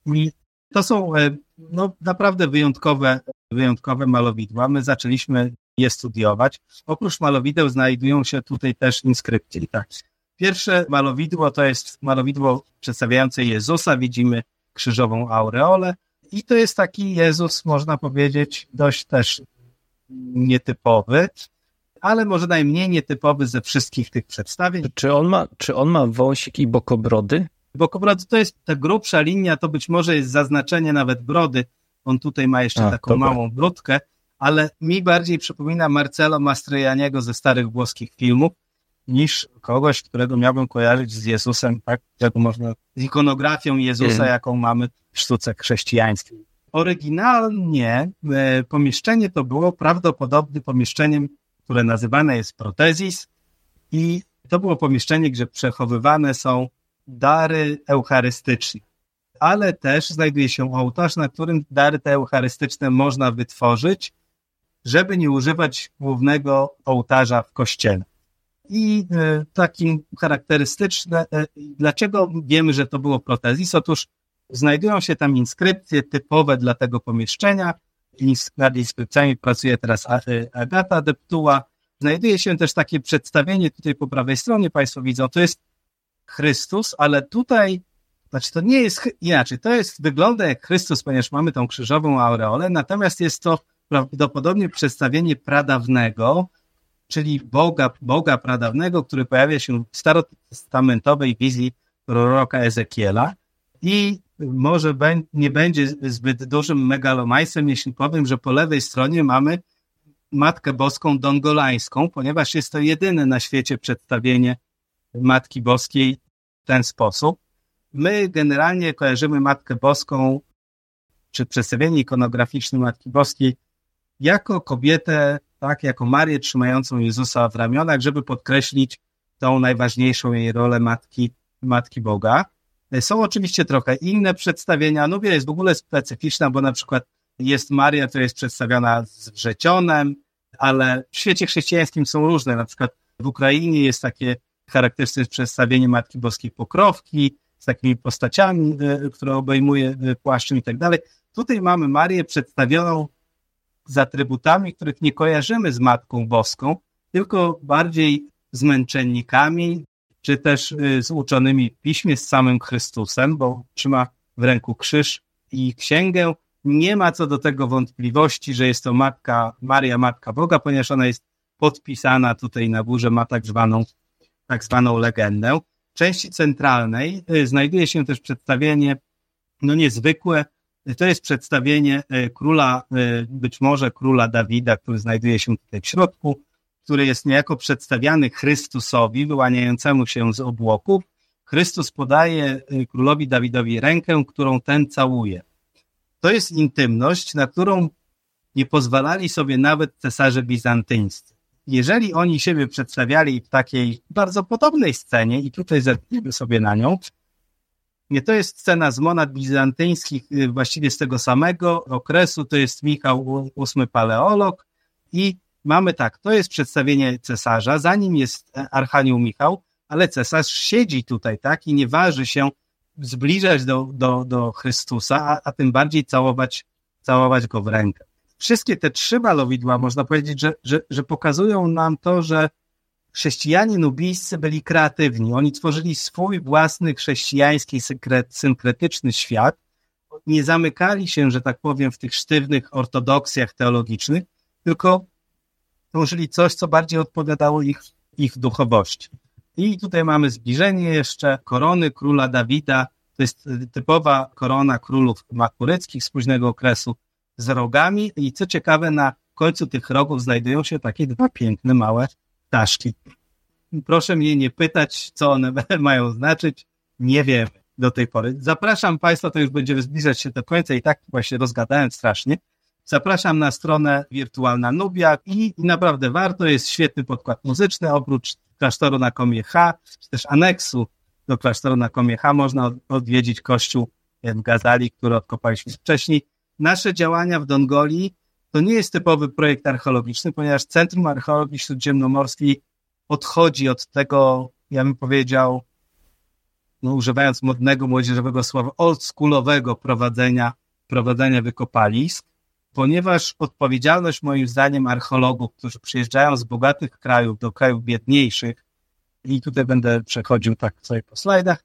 I to są e, no, naprawdę wyjątkowe, wyjątkowe malowidła. My zaczęliśmy je studiować. Oprócz malowideł znajdują się tutaj też inskrypcje. Tak. Pierwsze malowidło to jest malowidło przedstawiające Jezusa. Widzimy krzyżową aureolę. I to jest taki Jezus, można powiedzieć, dość też nietypowy ale może najmniej nietypowy ze wszystkich tych przedstawień. Czy on ma, czy on ma wąsik i bokobrody? Bokobrody to jest ta grubsza linia, to być może jest zaznaczenie nawet brody. On tutaj ma jeszcze A, taką dobra. małą brudkę, ale mi bardziej przypomina Marcelo Mastrojaniego ze starych włoskich filmów niż kogoś, którego miałbym kojarzyć z Jezusem, tak, jak można, z ikonografią Jezusa, mm. jaką mamy w sztuce chrześcijańskiej. Oryginalnie e, pomieszczenie to było prawdopodobnie pomieszczeniem które nazywane jest protezis i to było pomieszczenie, gdzie przechowywane są dary eucharystyczne. Ale też znajduje się ołtarz, na którym dary te eucharystyczne można wytworzyć, żeby nie używać głównego ołtarza w kościele. I y, takim charakterystyczne, dlaczego wiemy, że to było protezis? Otóż znajdują się tam inskrypcje typowe dla tego pomieszczenia, nad inskrypcjami pracuje teraz Agata Deptuła. Znajduje się też takie przedstawienie tutaj po prawej stronie, Państwo widzą, to jest Chrystus, ale tutaj, znaczy to nie jest inaczej, to jest, wygląda jak Chrystus, ponieważ mamy tą krzyżową aureolę, natomiast jest to prawdopodobnie przedstawienie pradawnego, czyli Boga, Boga pradawnego, który pojawia się w starotestamentowej wizji proroka Ezekiela i może nie będzie zbyt dużym megalomaństwem, jeśli powiem, że po lewej stronie mamy Matkę Boską Dongolańską, ponieważ jest to jedyne na świecie przedstawienie Matki Boskiej w ten sposób. My generalnie kojarzymy Matkę Boską, czy przedstawienie ikonograficzne Matki Boskiej jako kobietę, tak, jako Marię trzymającą Jezusa w ramionach, żeby podkreślić tą najważniejszą jej rolę Matki, Matki Boga. Są oczywiście trochę inne przedstawienia. Nubia jest w ogóle specyficzna, bo na przykład jest Maria, która jest przedstawiona z wrzecionem, ale w świecie chrześcijańskim są różne. Na przykład w Ukrainie jest takie charakterystyczne przedstawienie Matki Boskiej Pokrowki z takimi postaciami, e, które obejmuje e, płaszczem i tak dalej. Tutaj mamy Marię przedstawioną z atrybutami, których nie kojarzymy z Matką Boską, tylko bardziej z męczennikami, czy też y, z uczonymi w piśmie, z samym Chrystusem, bo trzyma w ręku krzyż i księgę. Nie ma co do tego wątpliwości, że jest to matka, Maria, Matka Boga, ponieważ ona jest podpisana tutaj na górze, ma tak zwaną, tak zwaną legendę. W części centralnej y, znajduje się też przedstawienie, no niezwykłe, to jest przedstawienie y, króla, być może króla Dawida, który znajduje się tutaj w środku, który jest niejako przedstawiany Chrystusowi, wyłaniającemu się z obłoków, Chrystus podaje y, królowi Dawidowi rękę, którą ten całuje. To jest intymność, na którą nie pozwalali sobie nawet cesarze bizantyńscy. Jeżeli oni siebie przedstawiali w takiej bardzo podobnej scenie, i tutaj zerkniemy sobie na nią, nie to jest scena z monad bizantyńskich, y, właściwie z tego samego okresu, to jest Michał VIII Paleolog i mamy tak, to jest przedstawienie cesarza, za nim jest Archanioł Michał, ale cesarz siedzi tutaj, tak, i nie waży się zbliżać do, do, do Chrystusa, a, a tym bardziej całować, całować go w rękę. Wszystkie te trzy malowidła, można powiedzieć, że, że, że pokazują nam to, że chrześcijanie nubijscy byli kreatywni. Oni tworzyli swój własny chrześcijański, synkretyczny świat. Nie zamykali się, że tak powiem, w tych sztywnych ortodoksjach teologicznych, tylko tworzyli coś, co bardziej odpowiadało ich, ich duchowości. I tutaj mamy zbliżenie jeszcze korony króla Dawida. To jest typowa korona królów makuryckich z późnego okresu z rogami. I co ciekawe, na końcu tych rogów znajdują się takie dwa piękne, małe ptaszki. Proszę mnie nie pytać, co one *laughs* mają znaczyć. Nie wiemy do tej pory. Zapraszam Państwa, to już będziemy zbliżać się do końca i tak właśnie rozgadałem strasznie. Zapraszam na stronę Wirtualna Nubia i, naprawdę warto, jest świetny podkład muzyczny, oprócz klasztoru na Komie H, czy też aneksu do klasztoru na Komie H można odwiedzić kościół w Gazali, który odkopaliśmy wcześniej. Nasze działania w Dongoli to nie jest typowy projekt archeologiczny, ponieważ Centrum Archeologii Śródziemnomorskiej odchodzi od tego, ja bym powiedział, no używając modnego młodzieżowego słowa, oldschoolowego prowadzenia, prowadzenia wykopalisk ponieważ odpowiedzialność moim zdaniem archeologów, którzy przyjeżdżają z bogatych krajów do krajów biedniejszych, i tutaj będę przechodził tak sobie po slajdach,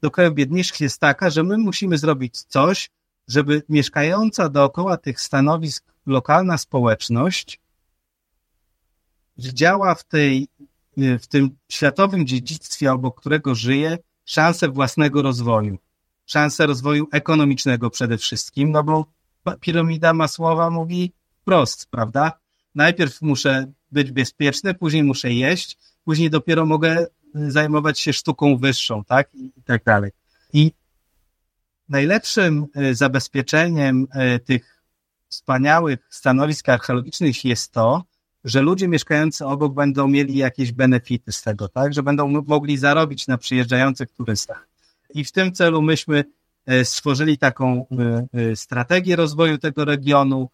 do krajów biedniejszych jest taka, że my musimy zrobić coś, żeby mieszkająca dookoła tych stanowisk lokalna społeczność widziała w, tej, w tym światowym dziedzictwie, obok którego żyje, szansę własnego rozwoju. Szansę rozwoju ekonomicznego przede wszystkim, no bo piramida Masłowa mówi wprost, prawda? Najpierw muszę być bezpieczny, później muszę jeść, później dopiero mogę y, zajmować się sztuką wyższą, tak? I, i tak dalej. I najlepszym y, zabezpieczeniem y, tych wspaniałych stanowisk archeologicznych jest to, że ludzie mieszkający obok będą mieli jakieś benefity z tego, tak? Że będą mogli zarobić na przyjeżdżających turystach. I w tym celu myśmy stworzyli taką e, e, strategię rozwoju tego regionu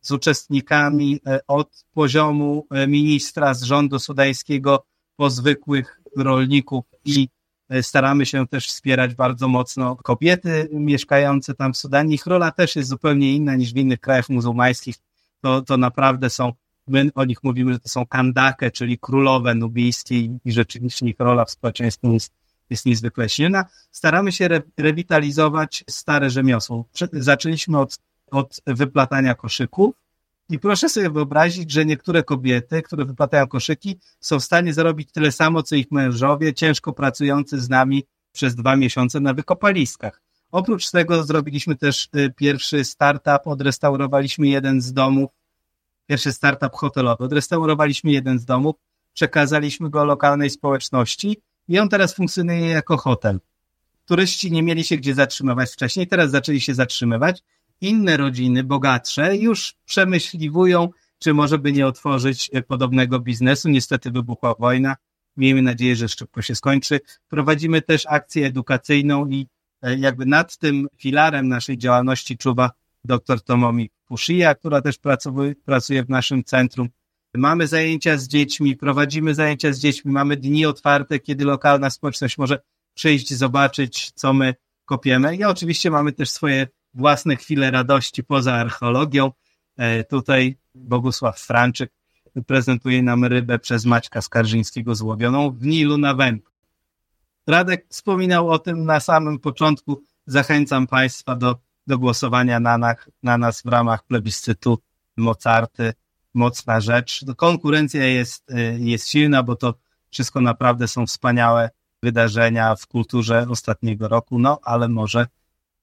z uczestnikami od poziomu ministra z rządu sudańskiego po zwykłych rolników i staramy się też wspierać bardzo mocno kobiety mieszkające tam w Sudanie. Ich rola też jest zupełnie inna niż w innych krajach muzułmańskich. To, to naprawdę są, my o nich mówimy, że to są kandake, czyli królowe nubijskie i rzeczywiście ich rola w społeczeństwie jest jest niezwykle silna. Staramy się re rewitalizować stare rzemiosło. Zaczęliśmy od, od wyplatania koszyków i proszę sobie wyobrazić, że niektóre kobiety, które wyplatają koszyki, są w stanie zarobić tyle samo, co ich mężowie, ciężko pracujący z nami przez dwa miesiące na wykopaliskach. Oprócz tego zrobiliśmy też y, pierwszy startup, odrestaurowaliśmy jeden z domów, pierwszy startup hotelowy, odrestaurowaliśmy jeden z domów, przekazaliśmy go lokalnej społeczności i on teraz funkcjonuje jako hotel. Turyści nie mieli się gdzie zatrzymywać wcześniej, teraz zaczęli się zatrzymywać. Inne rodziny, bogatsze, już przemyśliwują, czy może by nie otworzyć podobnego biznesu. Niestety wybuchła wojna. Miejmy nadzieję, że szybko się skończy. Prowadzimy też akcję edukacyjną i e, jakby nad tym filarem naszej działalności czuwa dr Tomomi Puszyja, która też pracuje w naszym centrum. Mamy zajęcia z dziećmi, prowadzimy zajęcia z dziećmi, mamy dni otwarte, kiedy lokalna społeczność może przyjść, zobaczyć, co my kopiemy. I oczywiście mamy też swoje własne chwile radości poza archeologią. E, tutaj Bogusław Franczyk prezentuje nam rybę przez Maćka Skarżyńskiego złowioną w Nilu na wędku. Radek wspominał o tym na samym początku. Zachęcam Państwa do, do głosowania na, na, na nas w ramach plebiscytu Mozarty. Mocna rzecz. Konkurencja jest, e, jest silna, bo to wszystko naprawdę są wspaniałe wydarzenia w kulturze ostatniego roku, no ale może,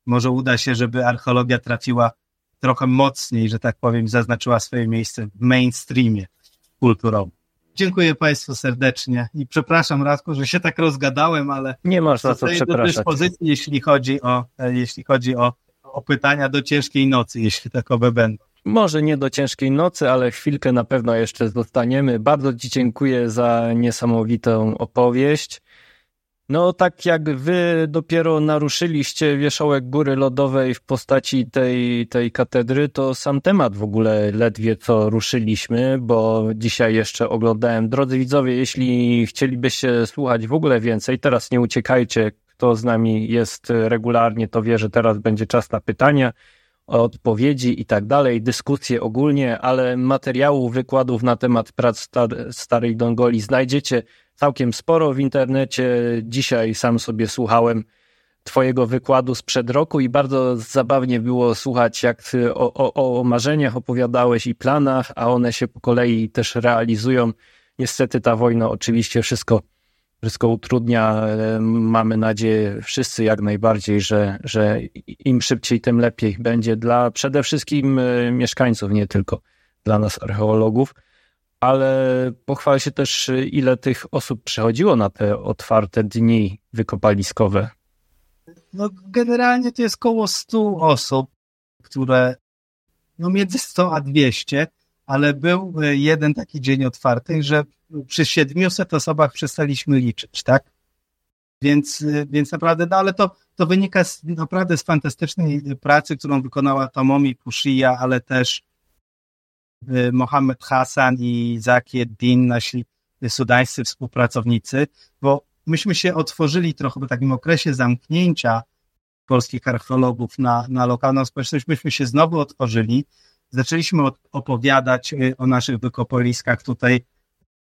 może uda się, żeby archeologia trafiła trochę mocniej, że tak powiem, zaznaczyła swoje miejsce w mainstreamie kulturowym. Dziękuję Państwu serdecznie i przepraszam Radku, że się tak rozgadałem, ale nie masz za co przepraszać. do dyspozycji, jeśli chodzi o, jeśli chodzi o, o pytania do ciężkiej nocy, jeśli takowe będą. Może nie do ciężkiej nocy, ale chwilkę na pewno jeszcze zostaniemy. Bardzo Ci dziękuję za niesamowitą opowieść. No, tak jak wy dopiero naruszyliście wierzchołek góry lodowej w postaci tej, tej katedry, to sam temat w ogóle ledwie co ruszyliśmy, bo dzisiaj jeszcze oglądałem. Drodzy widzowie, jeśli chcielibyście słuchać w ogóle więcej, teraz nie uciekajcie, kto z nami jest regularnie, to wie, że teraz będzie czas na pytania, odpowiedzi i tak dalej, dyskusje ogólnie, ale materiałów, wykładów na temat prac Starej Dongoli znajdziecie całkiem sporo w internecie. Dzisiaj sam sobie słuchałem Twojego wykładu sprzed roku i bardzo zabawnie było słuchać, jak o, o, o marzeniach opowiadałeś i planach, a one się po kolei też realizują. Niestety ta wojna oczywiście wszystko, wszystko utrudnia. Mamy nadzieję wszyscy jak najbardziej, że, że im szybciej, tym lepiej będzie dla przede wszystkim e, mieszkańców, nie tylko dla nas archeologów ale pochwal się też, ile tych osób przychodziło na te otwarte dni wykopaliskowe. No, generalnie to jest około 100 osób, które, no między 100 a 200, ale był jeden taki dzień otwarty, że przy 700 osobach przestaliśmy liczyć, tak? Więc, więc naprawdę, no ale to, to wynika z, naprawdę z fantastycznej pracy, którą wykonała Tomomi Pushiya, ale też Y, Mohamed Hassan i Zakier Din, nasi sudańscy współpracownicy, bo myśmy się otworzyli trochę po takim okresie zamknięcia polskich archeologów na, na lokalną społeczność, myśmy się znowu otworzyli, zaczęliśmy opowiadać y, o naszych wykopoliskach. Tutaj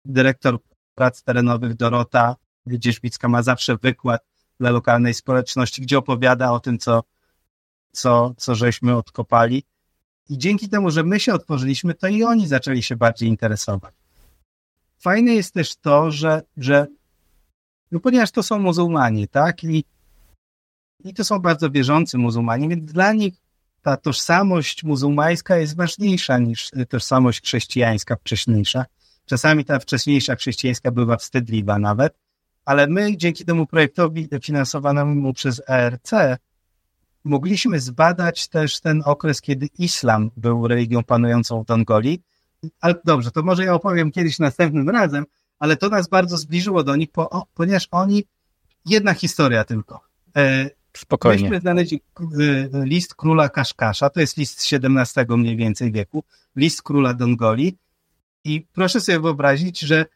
dyrektor prac terenowych Dorota Dzierzbicka ma zawsze wykład dla lokalnej społeczności, gdzie opowiada o tym, co, co, co żeśmy odkopali. I dzięki temu, że my się otworzyliśmy, to i oni zaczęli się bardziej interesować. Fajne jest też to, że, że no ponieważ to są muzułmanie, tak? I, I to są bardzo wierzący muzułmanie, więc dla nich ta tożsamość muzułmańska jest ważniejsza niż tożsamość chrześcijańska wcześniejsza. Czasami ta wcześniejsza chrześcijańska bywa wstydliwa nawet, ale my dzięki temu projektowi finansowanemu przez ERC mogliśmy zbadać też ten okres, kiedy islam był religią panującą w Dongoli. Ale dobrze, to może ja opowiem kiedyś następnym razem, ale to nas bardzo zbliżyło do nich, ponieważ oni, jedna historia tylko. Spokojnie. Myśmy znaleźli e, list króla Kaszkasza, to jest list XVII mniej więcej wieku, list króla Dongoli i proszę sobie wyobrazić, że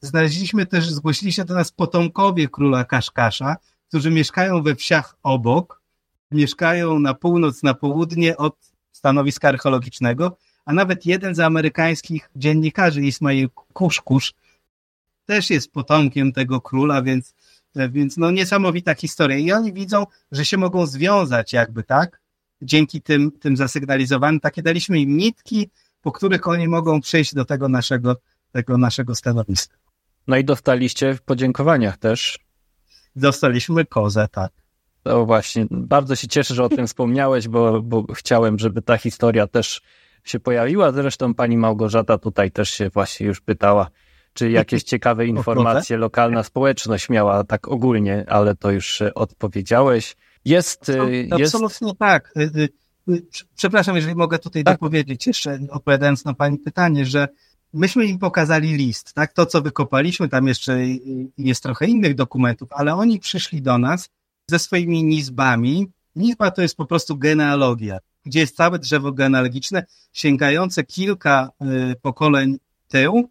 znaleźliśmy też, zgłosili się do nas potomkowie króla Kaszkasza, którzy mieszkają we wsiach obok, mieszkają na północ, na południe od stanowiska archeologicznego, a nawet jeden z amerykańskich dziennikarzy, Ismail Kuszkusz, też jest potomkiem tego króla, więc, więc no niesamowita historia. I oni widzą, że się mogą związać jakby, tak? Dzięki tym, tym zasygnalizowanym. Takie daliśmy im nitki, po których oni mogą przejść do tego naszego, tego naszego stanowiska. No i dostaliście w podziękowaniach też. Dostaliśmy kozę, tak. No właśnie, bardzo się cieszę, że o tym wspomniałeś, bo, bo chciałem, żeby ta historia też się pojawiła. Zresztą pani Małgorzata tutaj też się właśnie już pytała, czy jakieś ciekawe *laughs* informacje lokalna społeczność miała tak ogólnie, ale to już odpowiedziałeś. Jest. jest... Absolutnie tak. Y, y, y, przepraszam, jeżeli mogę tutaj tak. dopowiedzieć jeszcze, odpowiadając na pani pytanie, że myśmy im pokazali list, tak? To, co wykopaliśmy, tam jeszcze jest trochę innych dokumentów, ale oni przyszli do nas ze swoimi nizbami. Nizba to jest po prostu genealogia, gdzie jest całe drzewo genealogiczne, sięgające kilka y, pokoleń tył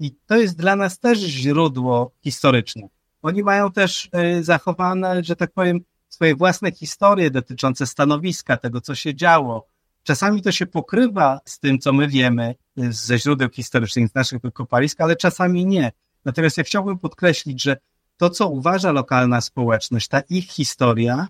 i to jest dla nas też źródło historyczne. Oni mają też y, zachowane, że tak powiem, swoje własne historie dotyczące stanowiska, tego, co się działo. Czasami to się pokrywa z tym, co my wiemy y, ze źródeł historycznych, z naszych wykopalisk, ale czasami nie. Natomiast ja chciałbym podkreślić, że to, co uważa lokalna społeczność, ta ich historia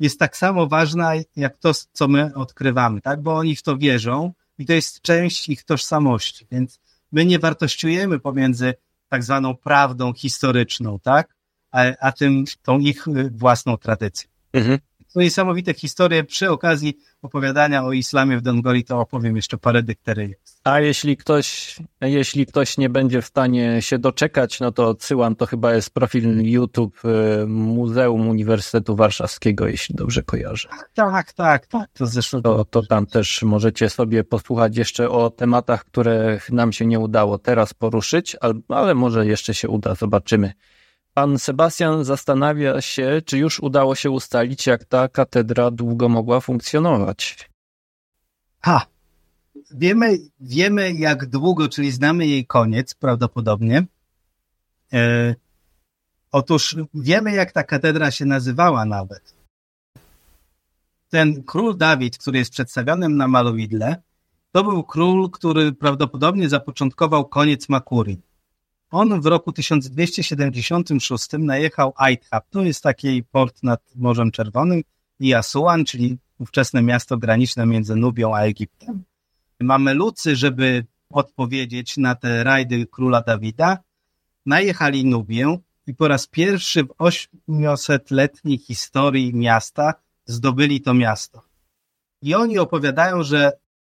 jest tak samo ważna, jak to, co my odkrywamy, tak? Bo oni w to wierzą i to jest część ich tożsamości, więc my nie wartościujemy pomiędzy tak zwaną prawdą historyczną, tak? A, a tym, tą ich y, własną tradycją. Mhm są niesamowite historie. Przy okazji opowiadania o islamie w Dongoli to opowiem jeszcze parę dykteryjek. A jeśli ktoś, jeśli ktoś nie będzie w stanie się doczekać, no to odsyłam, to chyba jest profil YouTube y, Muzeum Uniwersytetu Warszawskiego, jeśli dobrze kojarzę. Tak, tak, tak. To, zresztą... to, to tam też możecie sobie posłuchać jeszcze o tematach, które nam się nie udało teraz poruszyć, ale może jeszcze się uda, zobaczymy. Pan Sebastian zastanawia się, czy już udało się ustalić, jak ta katedra długo mogła funkcjonować. Ha! Wiemy, wiemy jak długo, czyli znamy jej koniec prawdopodobnie. E, otóż wiemy, jak ta katedra się nazywała nawet. Ten król Dawid, który jest przedstawiony na malowidle, to był król, który prawdopodobnie zapoczątkował koniec Makurii. On w roku 1276 najechał Aithab, to jest taki port nad Morzem Czerwonym, i Asuan, czyli ówczesne miasto graniczne między Nubią a Egiptem. Mamelucy, żeby odpowiedzieć na te rajdy króla Dawida, najechali Nubię i po raz pierwszy w 800-letniej historii miasta zdobyli to miasto. I oni opowiadają, że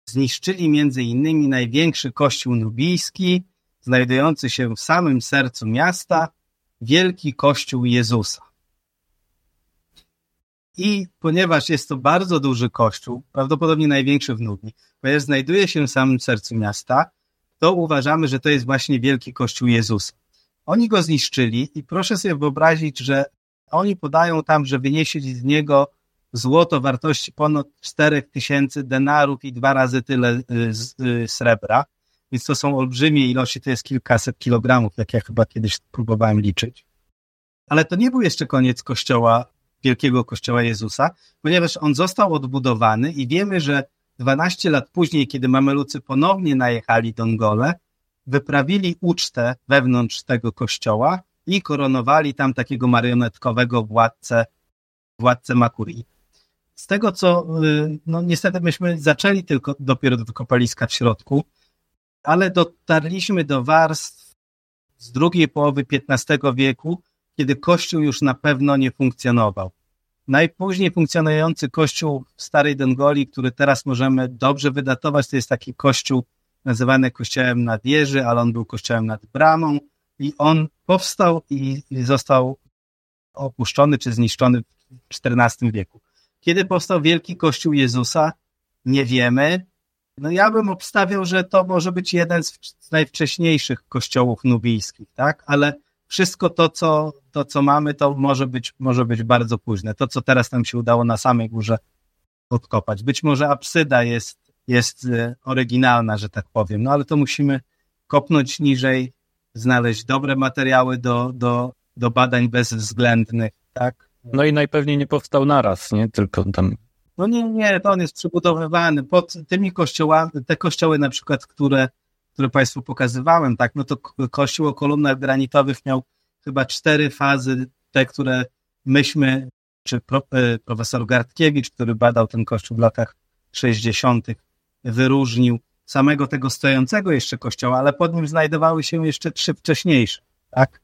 zniszczyli między innymi największy kościół nubijski, znajdujący się w samym sercu miasta, wielki kościół Jezusa. I ponieważ jest to bardzo duży kościół, prawdopodobnie największy w Nubii, ponieważ znajduje się w samym sercu miasta, to uważamy, że to jest właśnie wielki kościół Jezusa. Oni go zniszczyli i proszę sobie wyobrazić, że oni podają tam, że wynieśli z niego złoto wartości ponad 4000 denarów i dwa razy tyle y, y, srebra. Więc to są olbrzymie ilości, to jest kilkaset kilogramów, jak ja chyba kiedyś próbowałem liczyć. Ale to nie był jeszcze koniec kościoła, wielkiego kościoła Jezusa, ponieważ on został odbudowany i wiemy, że 12 lat później, kiedy Mamelucy ponownie najechali Dongole, wyprawili ucztę wewnątrz tego kościoła i koronowali tam takiego marionetkowego władcę, władcę Makurii. Z tego co, y, no niestety myśmy zaczęli tylko dopiero do kopaliska w środku, ale dotarliśmy do warstw z drugiej połowy XV wieku, kiedy Kościół już na pewno nie funkcjonował. Najpóźniej funkcjonujący kościół w Starej Dongoli, który teraz możemy dobrze wydatować, to jest taki kościół nazywany kościołem nad wieży, ale on był kościołem nad bramą i on powstał i został opuszczony czy zniszczony w XIV wieku. Kiedy powstał wielki kościół Jezusa, nie wiemy. No ja bym obstawiał, że to może być jeden z, najwcześniejszych kościołów nubijskich, tak? Ale wszystko to co, to, co mamy, to może być, może być bardzo późne. To, co teraz nam się udało na samej górze odkopać. Być może apsyda jest, jest e, oryginalna, że tak powiem, no ale to musimy kopnąć niżej, znaleźć dobre materiały do, do, do badań bezwzględnych, tak? No i najpewniej nie powstał naraz, nie? Tylko tam no nie, nie, to on jest przybudowywany pod tymi kościołami, te kościoły na przykład, które, które Państwu pokazywałem, tak, no to kościół o kolumnach granitowych miał chyba cztery fazy, te, które myśmy, czy pro, e, profesor Gartkiewicz, który badał ten kościół w latach 60., wyróżnił samego tego stojącego jeszcze kościoła, ale pod nim znajdowały się jeszcze trzy wcześniejsze, tak?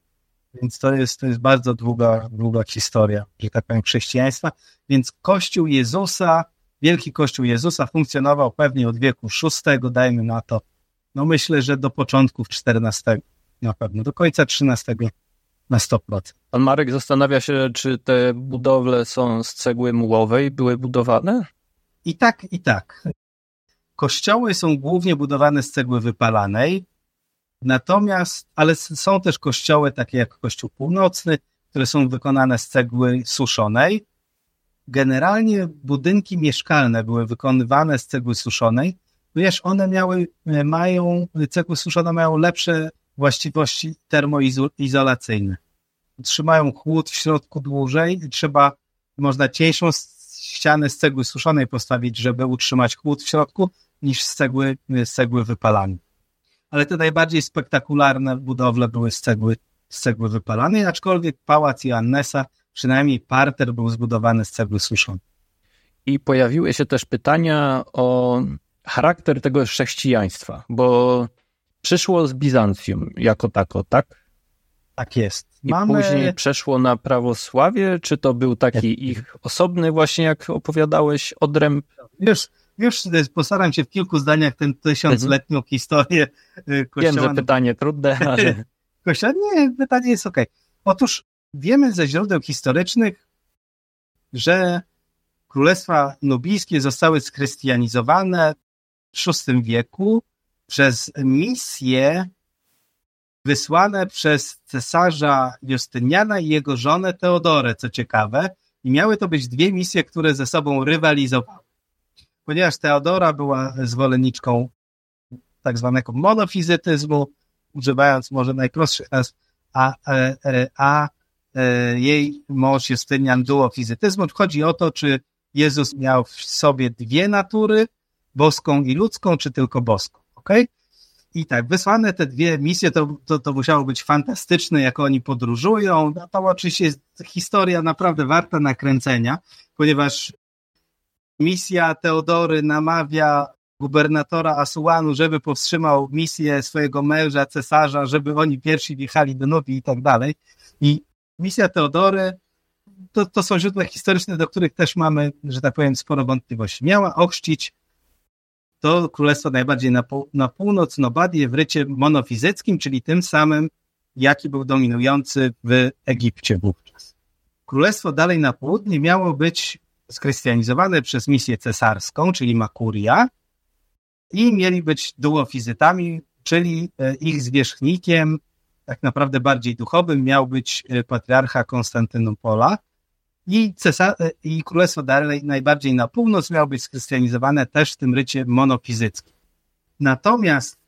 Więc to jest, to jest bardzo długa, długa historia, że tak powiem, chrześcijaństwa. Więc Kościół Jezusa, Wielki Kościół Jezusa funkcjonował pewnie od wieku VI, dajmy na to, no myślę, że do początków XIV na pewno, do końca XIII na 100%. Pan Marek zastanawia się, czy te budowle są z cegły mułowej, były budowane? I tak, i tak. Kościoły są głównie budowane z cegły wypalanej, Natomiast, ale są też kościoły takie jak Kościół Północny, które są wykonane z cegły suszonej. Generalnie budynki mieszkalne były wykonywane z cegły suszonej, wiesz, one miały, mają, cegły suszone mają lepsze właściwości termoizolacyjne. Trzymają chłód w środku dłużej i trzeba, można cieńszą ścianę z cegły suszonej postawić, żeby utrzymać chłód w środku, niż z cegły, z cegły wypalanej. Ale te najbardziej spektakularne budowle były z cegły, z cegły wypalanej, aczkolwiek pałac Johannesa, przynajmniej parter był zbudowany z cegły suszonej. I pojawiły się też pytania o charakter tego chrześcijaństwa, bo przyszło z Bizancjum jako tako, tak? Tak jest. I Mamy... później przeszło na prawosławie, czy to był taki ich osobny właśnie, jak opowiadałeś, odręb? Już, już postaram się w kilku zdaniach tę tysiącletnią mhm. historię y, Kościoła... Wiem, że pytanie trudne, *laughs* ale... Kościoła, nie, pytanie jest ok. Otóż wiemy ze źródeł historycznych, że królestwa nubijskie zostały schrystianizowane w VI wieku przez misje wysłane przez cesarza Justyniana i jego żonę Teodorę, co ciekawe, i miały to być dwie misje, które ze sobą rywalizowały. Ponieważ Teodora była zwolenniczką tak zwanego monofizytyzmu, używając może najprostszych nazw, a, e, a, e, jej mąż Justynian duofizytyzmu. Chodzi o to, czy Jezus miał w sobie dwie natury, boską i ludzką, czy tylko boską. Okay? I tak, wysłane te dwie misje, to, to, to musiało być fantastyczne, jak oni podróżują. No, to oczywiście jest historia naprawdę warta nakręcenia, ponieważ misja Teodory namawia gubernatora Asuanu, żeby powstrzymał misję swojego męża, cesarza, żeby oni pierwsi wjechali do Nubii i tak dalej. I misja Teodory to, to są źródła historyczne, do których też mamy, że tak powiem, sporo wątpliwości. Miała ochrzcić to królestwo najbardziej na, pół, na północ Nobadię w rycie monofizyckim, czyli tym samym, jaki był dominujący w Egipcie wówczas. Królestwo dalej na południe miało być skrystianizowane przez misję cesarską, czyli Makuria i mieli być duofizytami, czyli e, ich zwierzchnikiem, tak naprawdę bardziej duchowym, miał być e, patriarcha Konstantynopola, i, cesar, i Królestwo dalej najbardziej na północ miało być skrystianizowane też w tym rycie monofizyckim. Natomiast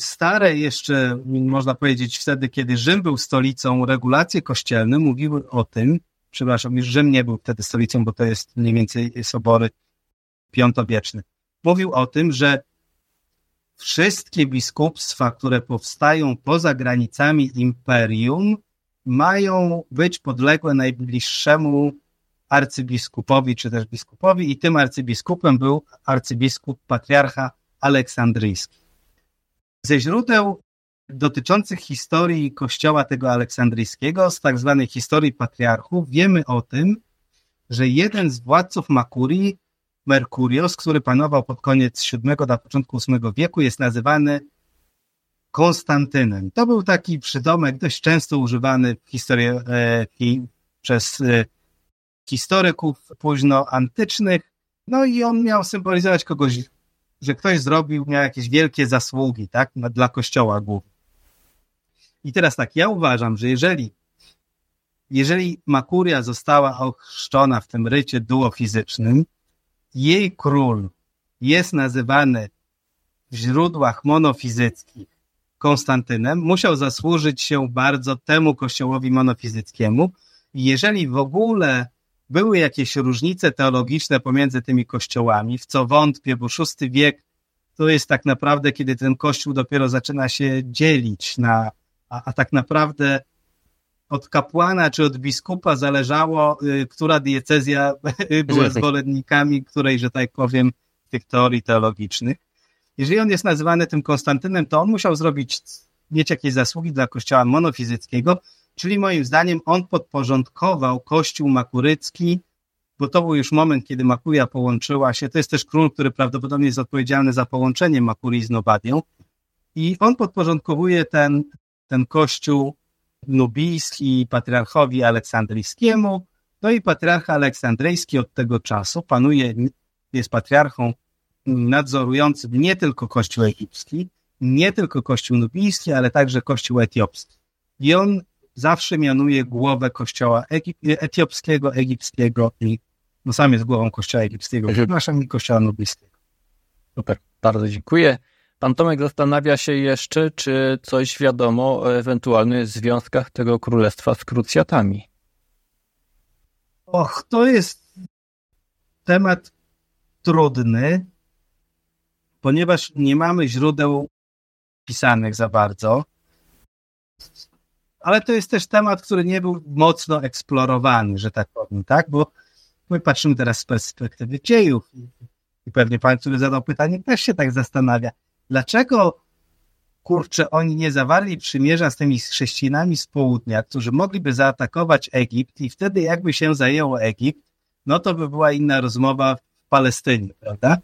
stare jeszcze, można powiedzieć wtedy, kiedy Rzym był stolicą, regulacje kościelne mówiły o tym, przepraszam, już Rzym nie był wtedy stolicą, bo to jest mniej więcej sobory piątowieczne. Mówił o tym, że wszystkie biskupstwa, które powstają poza granicami imperium, mają być podległe najbliższemu arcybiskupowi czy też biskupowi i tym arcybiskupem był arcybiskup patriarcha aleksandryjski. Ze źródeł dotyczących historii kościoła tego aleksandryjskiego, z tak zwanej historii patriarchów, wiemy o tym, że jeden z władców Makurii, Merkurios, który panował pod koniec VII na początku VIII wieku, jest nazywany Konstantynem. To był taki przydomek dość często używany w historii e, przez e, historyków późno antycznych. No i on miał symbolizować kogoś, że ktoś zrobił, miał jakieś wielkie zasługi, tak, dla kościoła głównie. I teraz tak, ja uważam, że jeżeli jeżeli Makuria została ochrzczona w tym rycie duofizycznym, jej król jest nazywany w źródłach monofizyckich Konstantynem, musiał zasłużyć się bardzo temu kościołowi monofizyckiemu. Jeżeli w ogóle były jakieś różnice teologiczne pomiędzy tymi kościołami, w co wątpię, bo VI wiek to jest tak naprawdę, kiedy ten kościół dopiero zaczyna się dzielić na, a, a tak naprawdę od kapłana czy od biskupa zależało, y, która diecezja była zwolennikami której, że tak powiem, tych teorii teologicznych. Jeżeli on jest nazywany tym Konstantynem, to on musiał zrobić, mieć jakieś zasługi dla kościoła monofizyckiego, czyli moim zdaniem on podporządkował kościół makurycki, bo to był już moment, kiedy Makuria połączyła się, to jest też król, który prawdopodobnie jest odpowiedzialny za połączenie Makurii z Nobadią i on podporządkowuje ten, ten kościół nubijski patriarchowi aleksandryjskiemu, no i patriarcha aleksandryjski od tego czasu panuje, jest patriarchą nadzorującym nie tylko Kościół egipski, nie tylko Kościół nubijski, ale także Kościół etiopski. I on zawsze mianuje głowę Kościoła etiopskiego, egipskiego i no sam jest głową Kościoła egipskiego, przepraszam, i Kościoła nubijskiego. Super. Bardzo dziękuję. Pan Tomek zastanawia się jeszcze, czy coś wiadomo o ewentualnych związkach tego królestwa z krucjatami. Och, to jest temat trudny, ponieważ nie mamy źródeł pisanych za bardzo. Ale to jest też temat, który nie był mocno eksplorowany, że tak powiem, tak? Bo my patrzymy teraz z perspektywy dziejów i pewnie pan, który zadał pytanie, też się tak zastanawia, dlaczego kurczę, oni nie zawarli przymierza z tymi chrześcijanami z południa, którzy mogliby zaatakować Egipt i wtedy jakby się zajęło Egipt, no to by była inna rozmowa w Palestynie, prawda?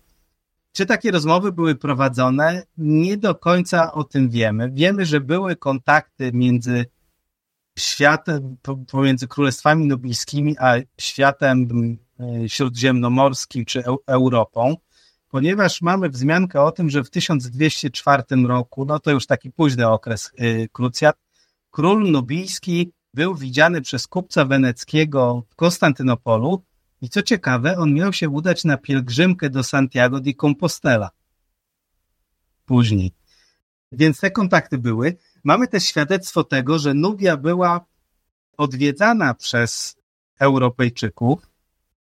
Czy takie rozmowy były prowadzone? Nie do końca o tym wiemy. Wiemy, że były kontakty między światem, pomiędzy królestwami nubijskimi, a światem e, śródziemnomorskim czy Europą, ponieważ mamy wzmiankę o tym, że w 1204 roku, no to już taki późny okres e, krucjat, król nubijski był widziany przez kupca weneckiego w Konstantynopolu i co ciekawe, on miał się udać na pielgrzymkę do Santiago de Compostela. Później. Więc te kontakty były. Mamy też świadectwo tego, że Nubia była odwiedzana przez Europejczyków.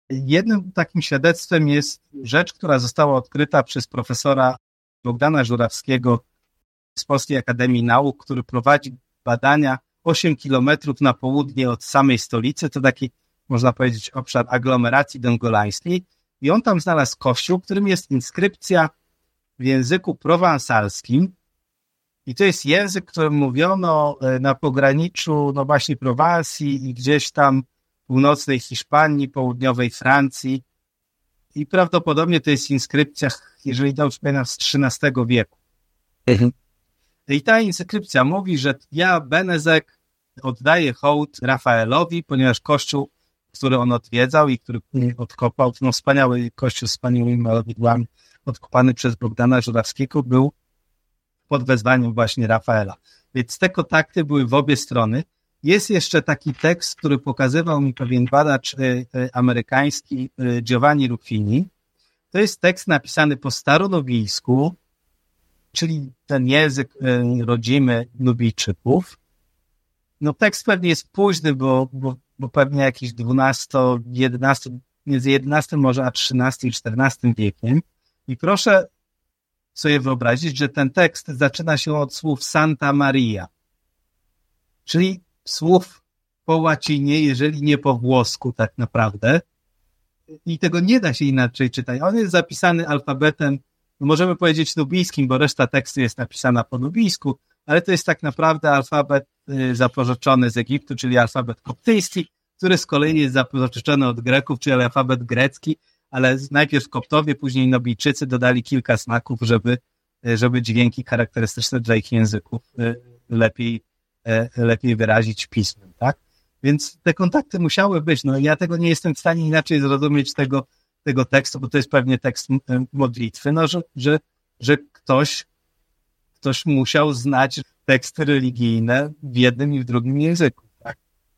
Jednym takim świadectwem jest rzecz, która została odkryta przez profesora Bogdana Żurawskiego z Polskiej Akademii Nauk, który prowadzi badania 8 kilometrów na południe od samej stolicy. To taki można powiedzieć, obszar aglomeracji dongolańskiej i on tam znalazł kościół, którym jest inskrypcja w języku prowansalskim i to jest język, którym mówiono e, na pograniczu, no właśnie Prowansji i gdzieś tam północnej Hiszpanii, południowej Francji i prawdopodobnie to jest inskrypcja, jeżeli dobrze pamiętam, z XIII wieku. Mhm. I ta inskrypcja mówi, że ja, Benezek, oddaję hołd Rafaelowi, ponieważ Kościół który on odwiedzał i który odkopał, no wspaniały kościół z wspaniałymi malowidłami, odkopany przez Bogdana Żurawskiego, był pod wezwaniem właśnie Rafaela. Więc te kontakty były w obie strony. Jest jeszcze taki tekst, który pokazywał mi pewien badacz y, y, amerykański y, Giovanni Ruffini. To jest tekst napisany po staronowilsku, czyli ten język rodzimy Nubijczyków. No tekst pewnie jest późny, bo, bo bo pewnie jakiś 12, 11, między 11 może a 13 i 14 wiekiem. I proszę sobie wyobrazić, że ten tekst zaczyna się od słów Santa Maria, czyli słów po łacinie, jeżeli nie po włosku tak naprawdę. I tego nie da się inaczej czytać. On jest zapisany alfabetem, no możemy powiedzieć nubijskim, bo reszta tekstu jest napisana po nubijsku, ale to jest tak naprawdę alfabet y, zapożyczony z Egiptu, czyli alfabet koptyjski, który z kolei jest zapożyczony od Greków, czyli alfabet grecki, ale najpierw Koptowie, później Nobijczycy dodali kilka smaków, żeby, y, żeby dźwięki charakterystyczne dla ich języków y, lepiej, lepiej wyrazić pismem, tak? Więc te kontakty musiały być. No ja tego nie jestem w stanie inaczej zrozumieć tego, tego tekstu, bo to jest pewnie tekst modlitwy, no, że, że, że ktoś ktoś musiał znać teksty religijne w jednym i w drugim języku.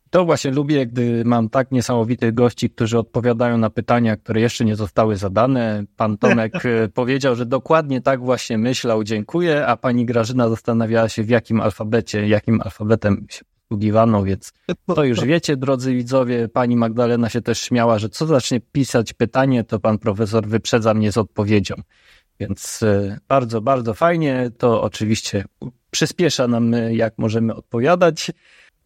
To właśnie lubię, gdy mam tak niesamowitych gości, którzy odpowiadają na pytania, które jeszcze nie zostały zadane. Pan Tomek *laughs* e, powiedział, że dokładnie tak właśnie myślał, dziękuję, a pani Grażyna zastanawiała się, w jakim alfabecie, jakim alfabetem się posługiwano, więc to już wiecie, drodzy widzowie. Pani Magdalena się też śmiała, że co zacznie pisać pytanie, to pan profesor wyprzedza mnie z odpowiedzią. Więc e, bardzo, bardzo fajnie. To oczywiście przyspiesza nam, e, jak możemy odpowiadać.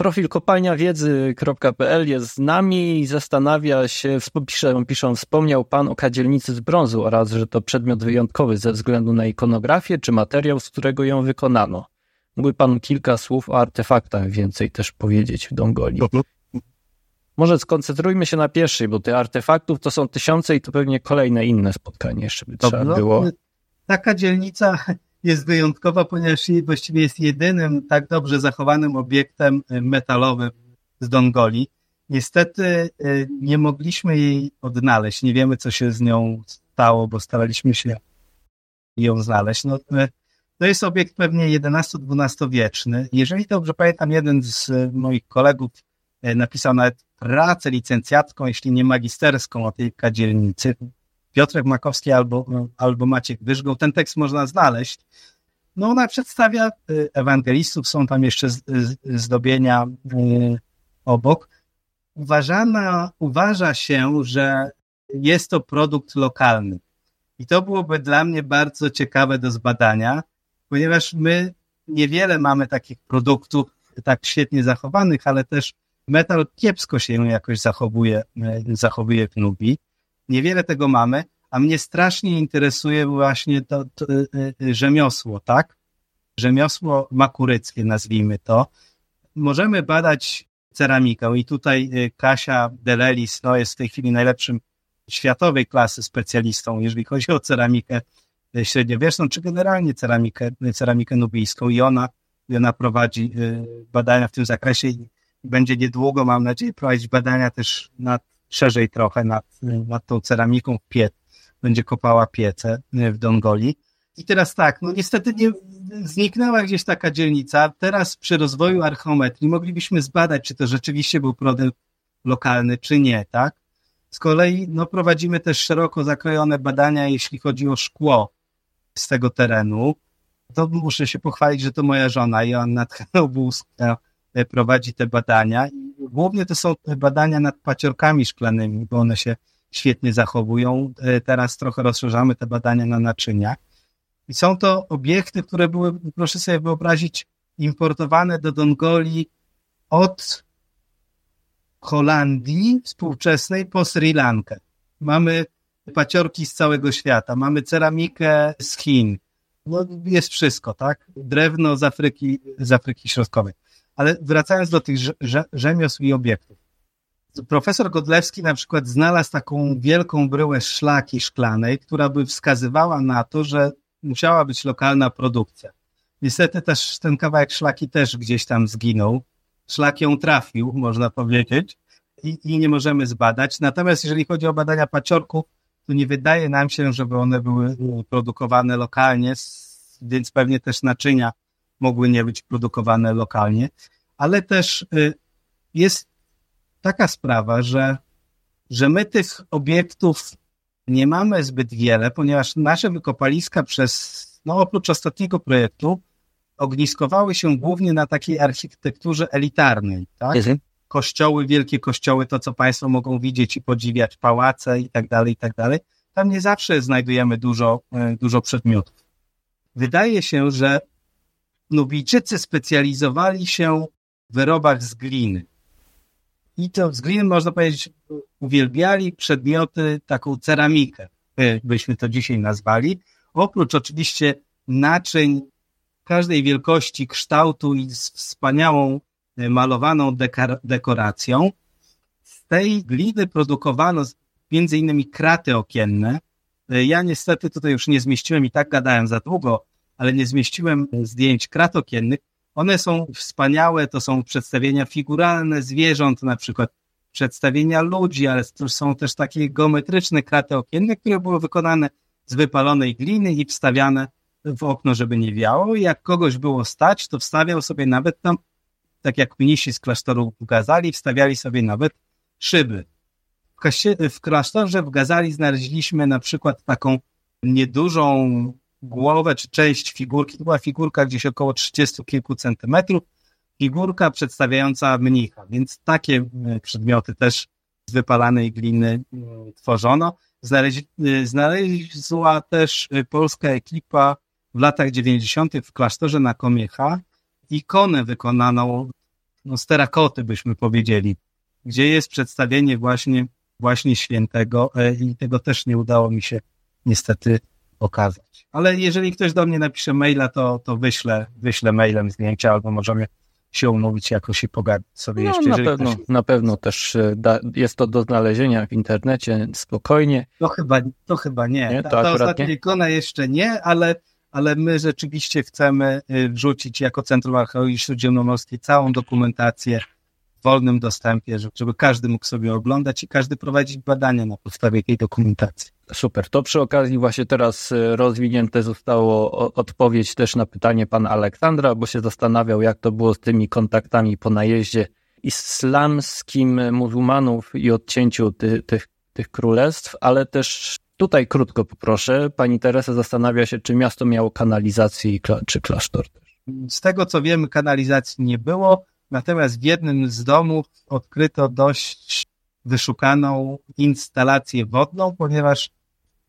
Profil kopalniawiedzy.pl jest z nami i zastanawia się, piszą, piszą, wspomniał Pan o kadzielnicy z brązu oraz, że to przedmiot wyjątkowy ze względu na ikonografię czy materiał, z którego ją wykonano. Mógłby Pan kilka słów o artefaktach więcej też powiedzieć w Dongoli. Może skoncentrujmy się na pierwszej, bo tych artefaktów to są tysiące i to pewnie kolejne inne spotkanie jeszcze by trzeba no, było. Taka dzielnica jest wyjątkowa, ponieważ właściwie jest jedynym tak dobrze zachowanym obiektem y, metalowym z Dongoli. Niestety y, nie mogliśmy jej odnaleźć. Nie wiemy, co się z nią stało, bo staraliśmy się ją znaleźć. No, y, to jest obiekt pewnie XI-XII wieczny. Jeżeli dobrze pamiętam, jeden z moich kolegów napisał nawet pracę licencjacką, jeśli nie magisterską o tej kadzielnicy. Piotrek Makowski albo, albo Maciek Wyżgą. Ten tekst można znaleźć. No ona przedstawia y, ewangelistów, są tam jeszcze zdobienia y, obok. Uważana, uważa się, że jest to produkt lokalny. I to byłoby dla mnie bardzo ciekawe do zbadania, ponieważ my niewiele mamy takich produktów tak świetnie zachowanych, ale też metal kiepsko się jakoś zachowuje, y, zachowuje w Nubii. Niewiele tego mamy, a mnie strasznie interesuje właśnie to, to y, y, rzemiosło, tak? Rzemiosło makuryckie, nazwijmy to. Możemy badać ceramikę i tutaj y, Kasia Delelis no, jest w tej chwili najlepszym światowej klasy specjalistą, jeżeli chodzi o ceramikę średniowieczną, czy generalnie ceramikę, ceramikę nubijską i ona, ona prowadzi badania w tym zakresie i będzie niedługo, mam nadzieję, prowadzić badania też nad, szerzej trochę nad, nad tą ceramiką piec, będzie kopała piece w Dongoli. I teraz tak, no niestety nie, zniknęła gdzieś taka dzielnica. Teraz przy rozwoju archeometrii moglibyśmy zbadać, czy to rzeczywiście był produkt lokalny, czy nie, tak? Z kolei no, prowadzimy też szeroko zakrojone badania, jeśli chodzi o szkło z tego terenu. To muszę się pochwalić, że to moja żona, Joanna Tchenobłuska, prowadzi te badania. Głównie to są badania nad paciorkami szklanymi, bo one się świetnie zachowują. E, teraz trochę rozszerzamy te badania na naczynia. I są to obiekty, które były, proszę sobie wyobrazić, importowane do Dongoli od Holandii współczesnej po Sri Lankę. Mamy paciorki z całego świata, mamy ceramikę z Chin. No, jest wszystko, tak? Drewno z Afryki, z Afryki Środkowej. Ale wracając do tych rzemiosł i obiektów. Profesor Godlewski na przykład znalazł taką wielką bryłę szlaki szklanej, która by wskazywała na to, że musiała być lokalna produkcja. Niestety też ten kawałek szlaki też gdzieś tam zginął. Szlak ją trafił, można powiedzieć, i, i nie możemy zbadać. Natomiast jeżeli chodzi o badania paciorku, to nie wydaje nam się, żeby one były produkowane lokalnie, więc pewnie też naczynia mogły nie być produkowane lokalnie, ale też y, jest taka sprawa, że, że my tych obiektów nie mamy zbyt wiele, ponieważ nasze wykopaliska przez, no oprócz ostatniego projektu, ogniskowały się głównie na takiej architekturze elitarnej, tak? Mhm. Kościoły, wielkie kościoły, to co Państwo mogą widzieć i podziwiać, pałace i tak dalej, i tak dalej. Tam nie zawsze znajdujemy dużo, e, dużo przedmiotów. Wydaje się, że Nubijczycy specjalizowali się w wyrobach z gliny. I to z gliny, można powiedzieć, uwielbiali przedmioty, taką ceramikę, byśmy to dzisiaj nazwali. Oprócz oczywiście naczyń każdej wielkości, kształtu i z wspaniałą e, malowaną dekoracją. Z tej gliny produkowano między innymi kraty okienne. E, ja niestety tutaj już nie zmieściłem i tak gadałem za długo, ale nie zmieściłem zdjęć krat okiennych. One są wspaniałe, to są przedstawienia figuralne zwierząt, na przykład przedstawienia ludzi, ale są też takie geometryczne kraty okienne, które były wykonane z wypalonej gliny i wstawiane w okno, żeby nie wiało. I jak kogoś było stać, to wstawiał sobie nawet tam, tak jak mnisi z klasztoru w Gazali, wstawiali sobie nawet szyby. W klasztorze w Gazali znaleźliśmy na przykład taką niedużą głowę czy część figurki. To była figurka gdzieś około 30 kilku centymetrów. Figurka przedstawiająca mnicha, więc takie e, przedmioty też z wypalanej gliny e, tworzono. E, znalezła też polska ekipa w latach 90. w klasztorze na Komiecha ikonę wykonaną no, z terakoty, byśmy powiedzieli, gdzie jest przedstawienie właśnie, właśnie świętego i tego też nie udało mi się niestety okazać. Ale jeżeli ktoś do mnie napisze maila, to, to wyślę, wyślę mailem zdjęcia albo możemy się umówić jakoś i pogadać sobie no, jeszcze. Na pewno, ktoś... na pewno też e, da, jest to do znalezienia w internecie spokojnie. To chyba, to chyba nie. nie to ta, ta ostatnia nie? ikona jeszcze nie, ale, ale my rzeczywiście chcemy y, wrzucić jako Centrum Archeologii Śródziemnomorskiej całą dokumentację w wolnym dostępie, żeby każdy mógł sobie oglądać i każdy prowadzić badania na podstawie tej dokumentacji. Super. To przy okazji właśnie teraz e, rozwinięte zostało odpowiedź też na pytanie pana Aleksandra, bo się zastanawiał, jak to było z tymi kontaktami po najeździe islamskim muzułmanów i odcięciu ty, tych, tych królestw, ale też Tutaj krótko poproszę. Pani Teresa zastanawia się, czy miasto miało kanalizację czy klasztor też. Z tego co wiemy, kanalizacji nie było, natomiast w jednym z domów odkryto dość wyszukaną instalację wodną, ponieważ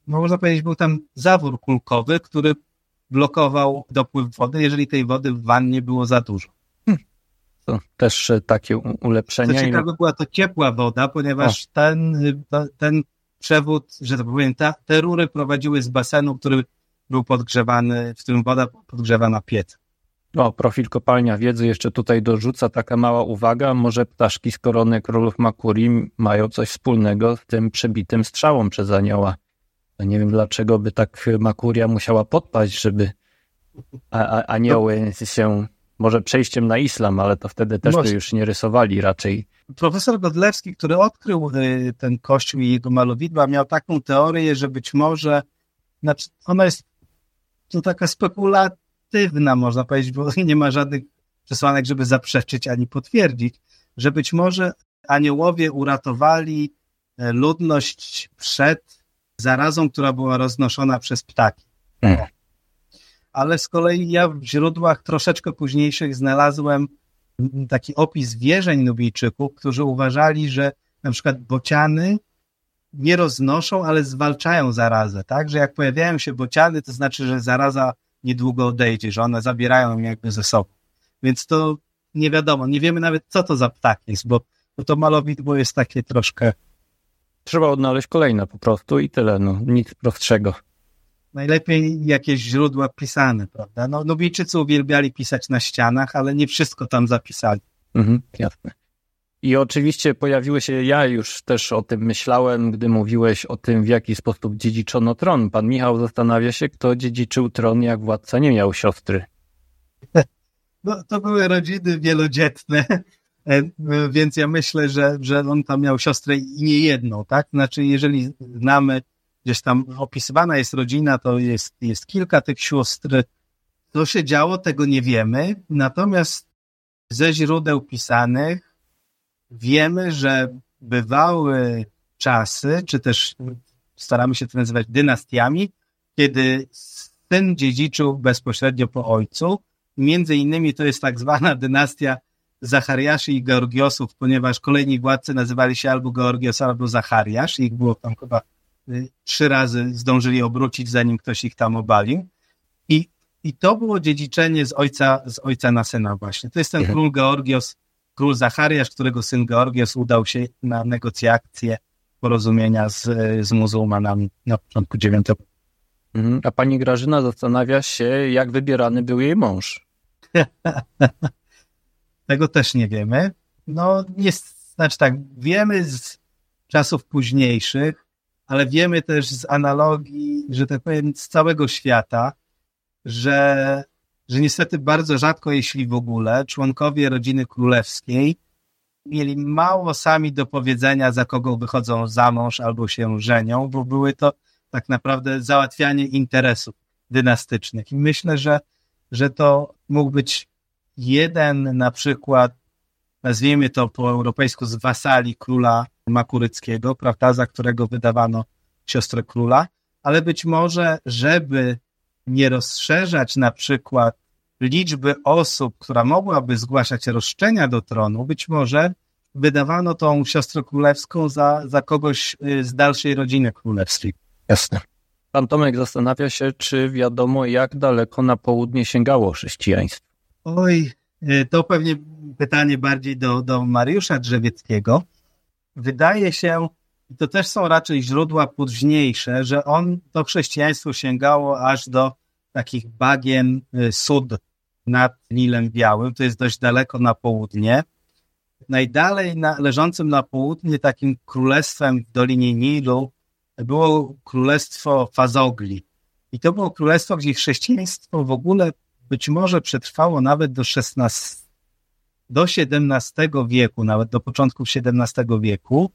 można powiedzieć, był tam zawór kulkowy, który blokował dopływ wody, jeżeli tej wody w wannie było za dużo. Hmm. To też e, takie ulepszenia. Co ciekawe, była to ciepła woda, ponieważ ten, ten przewód, że to powiem, ta, te rury prowadziły z basenu, który był podgrzewany, w którym woda podgrzewana piec. O, profil kopalnia wiedzy jeszcze tutaj dorzuca taka mała uwaga. Może ptaszki z korony królów Makuri mają coś wspólnego z tym przebitym strzałą przez anioła. Nie wiem, dlaczego by tak Makuria musiała podpaść, żeby a, a, anioły się może przejściem na islam, ale to wtedy też by już nie rysowali raczej. Profesor Godlewski, który odkrył y, ten kościół i jego malowidła, miał taką teorię, że być może, znaczy ona jest to taka spekulatywna, można powiedzieć, bo *laughs* nie ma żadnych przesłanek, żeby zaprzeczyć ani potwierdzić, że być może aniołowie uratowali e, ludność przed zarazą, która była roznoszona przez ptaki. Hmm ale z kolei ja w źródłach troszeczkę późniejszych znalazłem taki opis wierzeń Nubijczyków, którzy uważali, że na przykład bociany nie roznoszą, ale zwalczają zarazę, tak? Że jak pojawiają się bociany, to znaczy, że zaraza niedługo odejdzie, że one zabierają ją jakby ze sobą. Więc to nie wiadomo, nie wiemy nawet, co to za ptak jest, bo, bo to malowidło jest takie troszkę... Trzeba odnaleźć kolejne po prostu i tyle, no, nic prostszego najlepiej jakieś źródła pisane, prawda? No, Nubijczycy uwielbiali pisać na ścianach, ale nie wszystko tam zapisali. Mhm, jasne. I oczywiście pojawiły się, ja już też o tym myślałem, gdy mówiłeś o tym, w jaki sposób dziedziczono tron. Pan Michał zastanawia się, kto dziedziczył tron, jak władca nie miał siostry. *laughs* No, to były rodziny wielodzietne, więc ja myślę, że, że on tam miał siostrę i nie jedną, tak? Znaczy, jeżeli znamy gdzieś tam opisywana jest rodzina, to jest, jest kilka tych sióstr. Co się działo, tego nie wiemy. Natomiast ze źródeł pisanych wiemy, że bywały czasy, czy też staramy się to nazywać dynastiami, kiedy syn dziedziczył bezpośrednio po ojcu. Między innymi to jest tak zwana dynastia Zachariaszy i Georgiosów, ponieważ kolejni władcy nazywali się albo Georgios, albo Zachariasz. Ich było tam chyba Y, trzy razy zdążyli obrócić, zanim ktoś ich tam obalił. I, i to było dziedziczenie z ojca, z ojca na syna właśnie. To jest ten mhm. król Georgios, król Zachariasz, którego syn Georgios udał się na negocjacje porozumienia z, z muzułmanami na początku IX mhm. A pani Grażyna zastanawia się, jak wybierany był jej mąż. *laughs* Tego też nie wiemy. No, jest, znaczy tak, wiemy z czasów późniejszych, ale wiemy też z analogii, że tak powiem, z całego świata, że, że niestety bardzo rzadko, jeśli w ogóle, członkowie rodziny królewskiej mieli mało sami do powiedzenia, za kogo wychodzą za mąż albo się żenią, bo były to tak naprawdę załatwianie interesów dynastycznych. I myślę, że, że to mógł być jeden na przykład, nazwijmy to po europejsku, z wasali króla Makuryckiego, prawda, za którego wydawano siostrę króla, ale być może, żeby nie rozszerzać na przykład liczby osób, która mogłaby zgłaszać roszczenia do tronu, być może wydawano tą siostrę królewską za, za kogoś y, z dalszej rodziny królewskiej. Jasne. Pan Tomek zastanawia się, czy wiadomo, jak daleko na południe sięgało chrześcijaństwo. Oj, y, to pewnie pytanie bardziej do, do Mariusza Drzewieckiego wydaje się, i to też są raczej źródła późniejsze, że on, to chrześcijaństwo sięgało aż do takich bagien y, Sud nad Nilem Białym, to jest dość daleko na południe. Najdalej na, leżącym na południe takim królestwem w Dolinie Nilu było królestwo Fazogli. I to było królestwo, gdzie chrześcijaństwo w ogóle być może przetrwało nawet do XVI do XVII wieku, nawet do początków XVII wieku.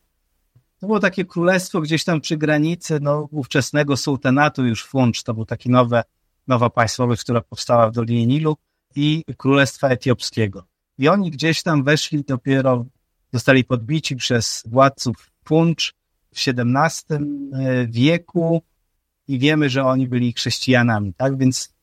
To było takie królestwo gdzieś tam przy granicy no, ówczesnego sułtanatu już Funcz, to był taki nowe, nowa państwowość, która powstała w Dolinie Nilu i Królestwa Etiopskiego. I oni gdzieś tam weszli dopiero, zostali podbici przez władców Funcz w XVII wieku i wiemy, że oni byli chrześcijanami, tak? Więc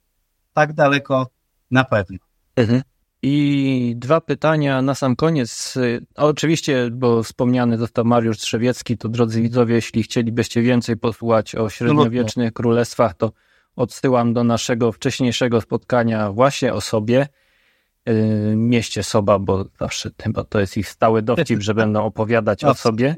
tak daleko na pewno. Mhm. I dwa pytania na sam koniec. Oczywiście, bo wspomniany został Mariusz Trzewiecki, to drodzy widzowie, jeśli chcielibyście więcej posłuchać o średniowiecznych królestwach, to odsyłam do naszego wcześniejszego spotkania właśnie o sobie, yy, mieście Soba, bo zawsze chyba to jest ich stały dowcip, że będą opowiadać o sobie.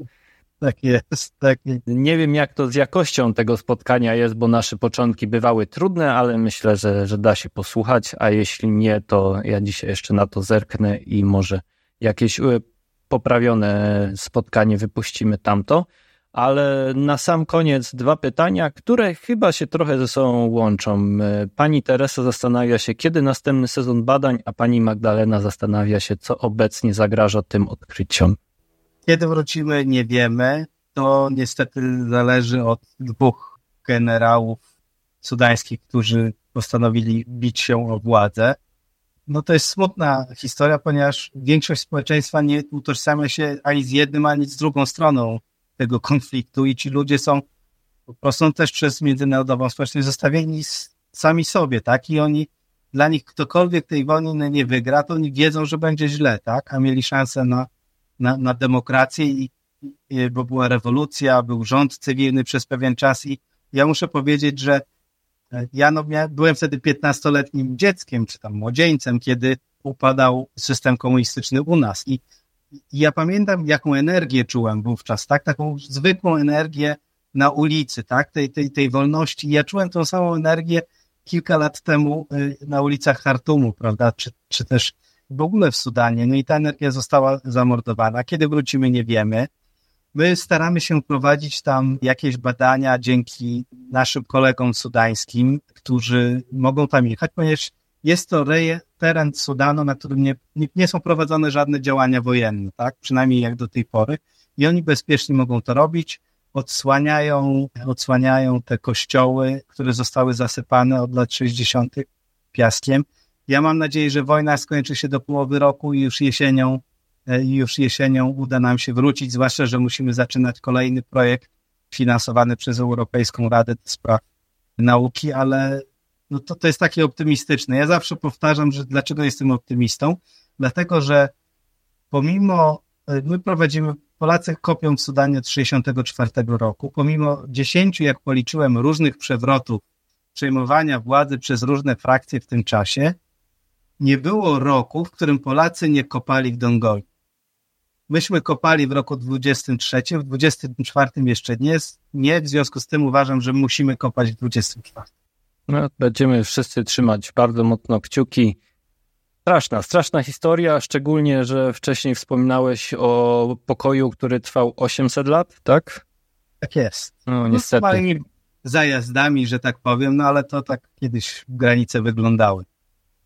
*laughs* Tak jest, tak. Nie wiem, jak to z jakością tego spotkania jest, bo nasze początki bywały trudne, ale myślę, że, że da się posłuchać, a jeśli nie, to ja dzisiaj jeszcze na to zerknę i może jakieś y, poprawione spotkanie wypuścimy tamto. Ale na sam koniec dwa pytania, które chyba się trochę ze sobą łączą. Y, pani Teresa zastanawia się, kiedy następny sezon badań, a pani Magdalena zastanawia się, co obecnie zagraża tym odkryciom. Kiedy wrócimy, nie wiemy. To niestety zależy od dwóch generałów sudańskich, którzy postanowili bić się o władzę. No to jest smutna historia, ponieważ większość społeczeństwa nie utożsamia się ani z jednym, ani z drugą stroną tego konfliktu i ci ludzie są po prostu też przez międzynarodową społeczność zostawieni sami sobie, tak? I oni, dla nich ktokolwiek tej wojny nie wygra, to oni wiedzą, że będzie źle, tak? A mieli szansę na na, na demokrację, i, i, bo była rewolucja, był rząd cywilny przez pewien czas i ja muszę powiedzieć, że e, ja no, miałem, byłem wtedy 15-letnim dzieckiem, czy tam młodzieńcem, kiedy upadał system komunistyczny u nas. I, ja pamiętam, jaką energię czułem wówczas, tak, taką zwykłą energię na ulicy, tak, tej, tej, tej wolności. Ja czułem tą samą energię kilka lat temu y, na ulicach Hartumu, prawda, czy, czy też w ogóle w Sudanie, no i ta energia została zamordowana. Kiedy wrócimy, nie wiemy. My staramy się prowadzić tam jakieś badania dzięki naszym kolegom sudańskim, którzy mogą tam jechać, ponieważ jest to teren Sudanu, na którym nie, nie, są prowadzone żadne działania wojenne, tak? Przynajmniej jak do tej pory. I oni bezpiecznie mogą to robić. Odsłaniają, odsłaniają te kościoły, które zostały zasypane od lat 60. piaskiem. Ja mam nadzieję, że wojna skończy się do połowy roku i już jesienią, e, już jesienią uda nam się wrócić, zwłaszcza, że musimy zaczynać kolejny projekt finansowany przez Europejską Radę do Spraw Nauki, ale no to, to jest takie optymistyczne. Ja zawsze powtarzam, że dlaczego jestem optymistą? Dlatego, że pomimo, e, my prowadzimy, Polacy kopią w Sudanie od 1964 roku, pomimo 10, jak policzyłem, różnych przewrotów, przejmowania władzy przez różne frakcje w tym czasie, nie było roku, w którym Polacy nie kopali w Dongoli. Myśmy kopali w roku 23, w 24 jeszcze nie, nie, w związku z tym uważam, że musimy kopać w 24. No, będziemy wszyscy trzymać bardzo mocno kciuki. Straszna, straszna historia, szczególnie, że wcześniej wspominałeś o pokoju, który trwał 800 lat, tak? Tak jest. No, niestety. No, zajazdami, że tak powiem, no ale to tak kiedyś granice wyglądały.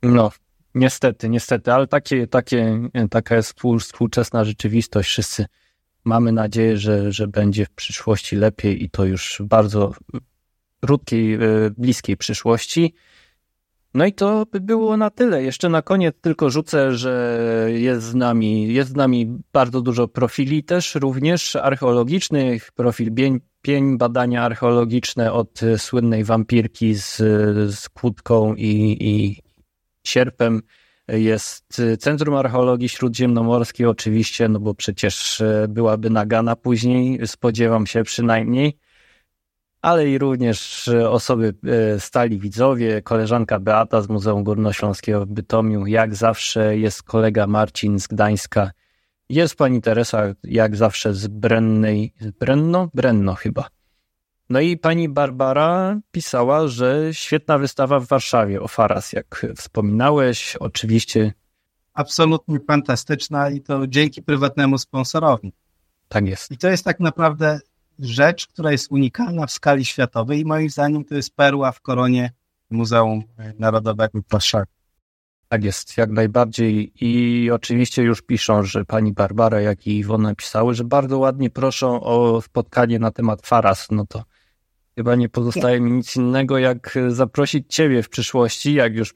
No, Niestety, niestety, ale takie, takie, taka jest współczesna rzeczywistość. Wszyscy mamy nadzieję, że, że będzie w przyszłości lepiej i to już bardzo krótkiej, e, bliskiej przyszłości. No i to by było na tyle. Jeszcze na koniec tylko rzucę, że jest z nami, jest z nami bardzo dużo profili też również archeologicznych, profil pień, pień badania archeologiczne od słynnej wampirki z, z kłódką i, i, sierpem jest Centrum Archeologii Śródziemnomorskiej oczywiście, no bo przecież e, byłaby nagana później, spodziewam się przynajmniej, ale i również osoby e, stali widzowie, koleżanka Beata z Muzeum Górnośląskiego w Bytomiu, jak zawsze jest kolega Marcin z Gdańska, jest pani Teresa jak zawsze z Brennej, z Brenno? Brenno chyba. No i pani Barbara pisała, że świetna wystawa w Warszawie o Faras, jak wspominałeś, oczywiście. Absolutnie fantastyczna i to dzięki prywatnemu sponsorowi. Tak jest. I to jest tak naprawdę rzecz, która jest unikalna w skali światowej i moim zdaniem to jest perła w koronie Muzeum Narodowego w Warszawie. Tak jest, jak najbardziej. I oczywiście już piszą, że pani Barbara, jak i Iwona pisały, że bardzo ładnie proszą o spotkanie na temat Faras. No to Chyba nie pozostaje mi nic innego, jak zaprosić ciebie w przyszłości, jak już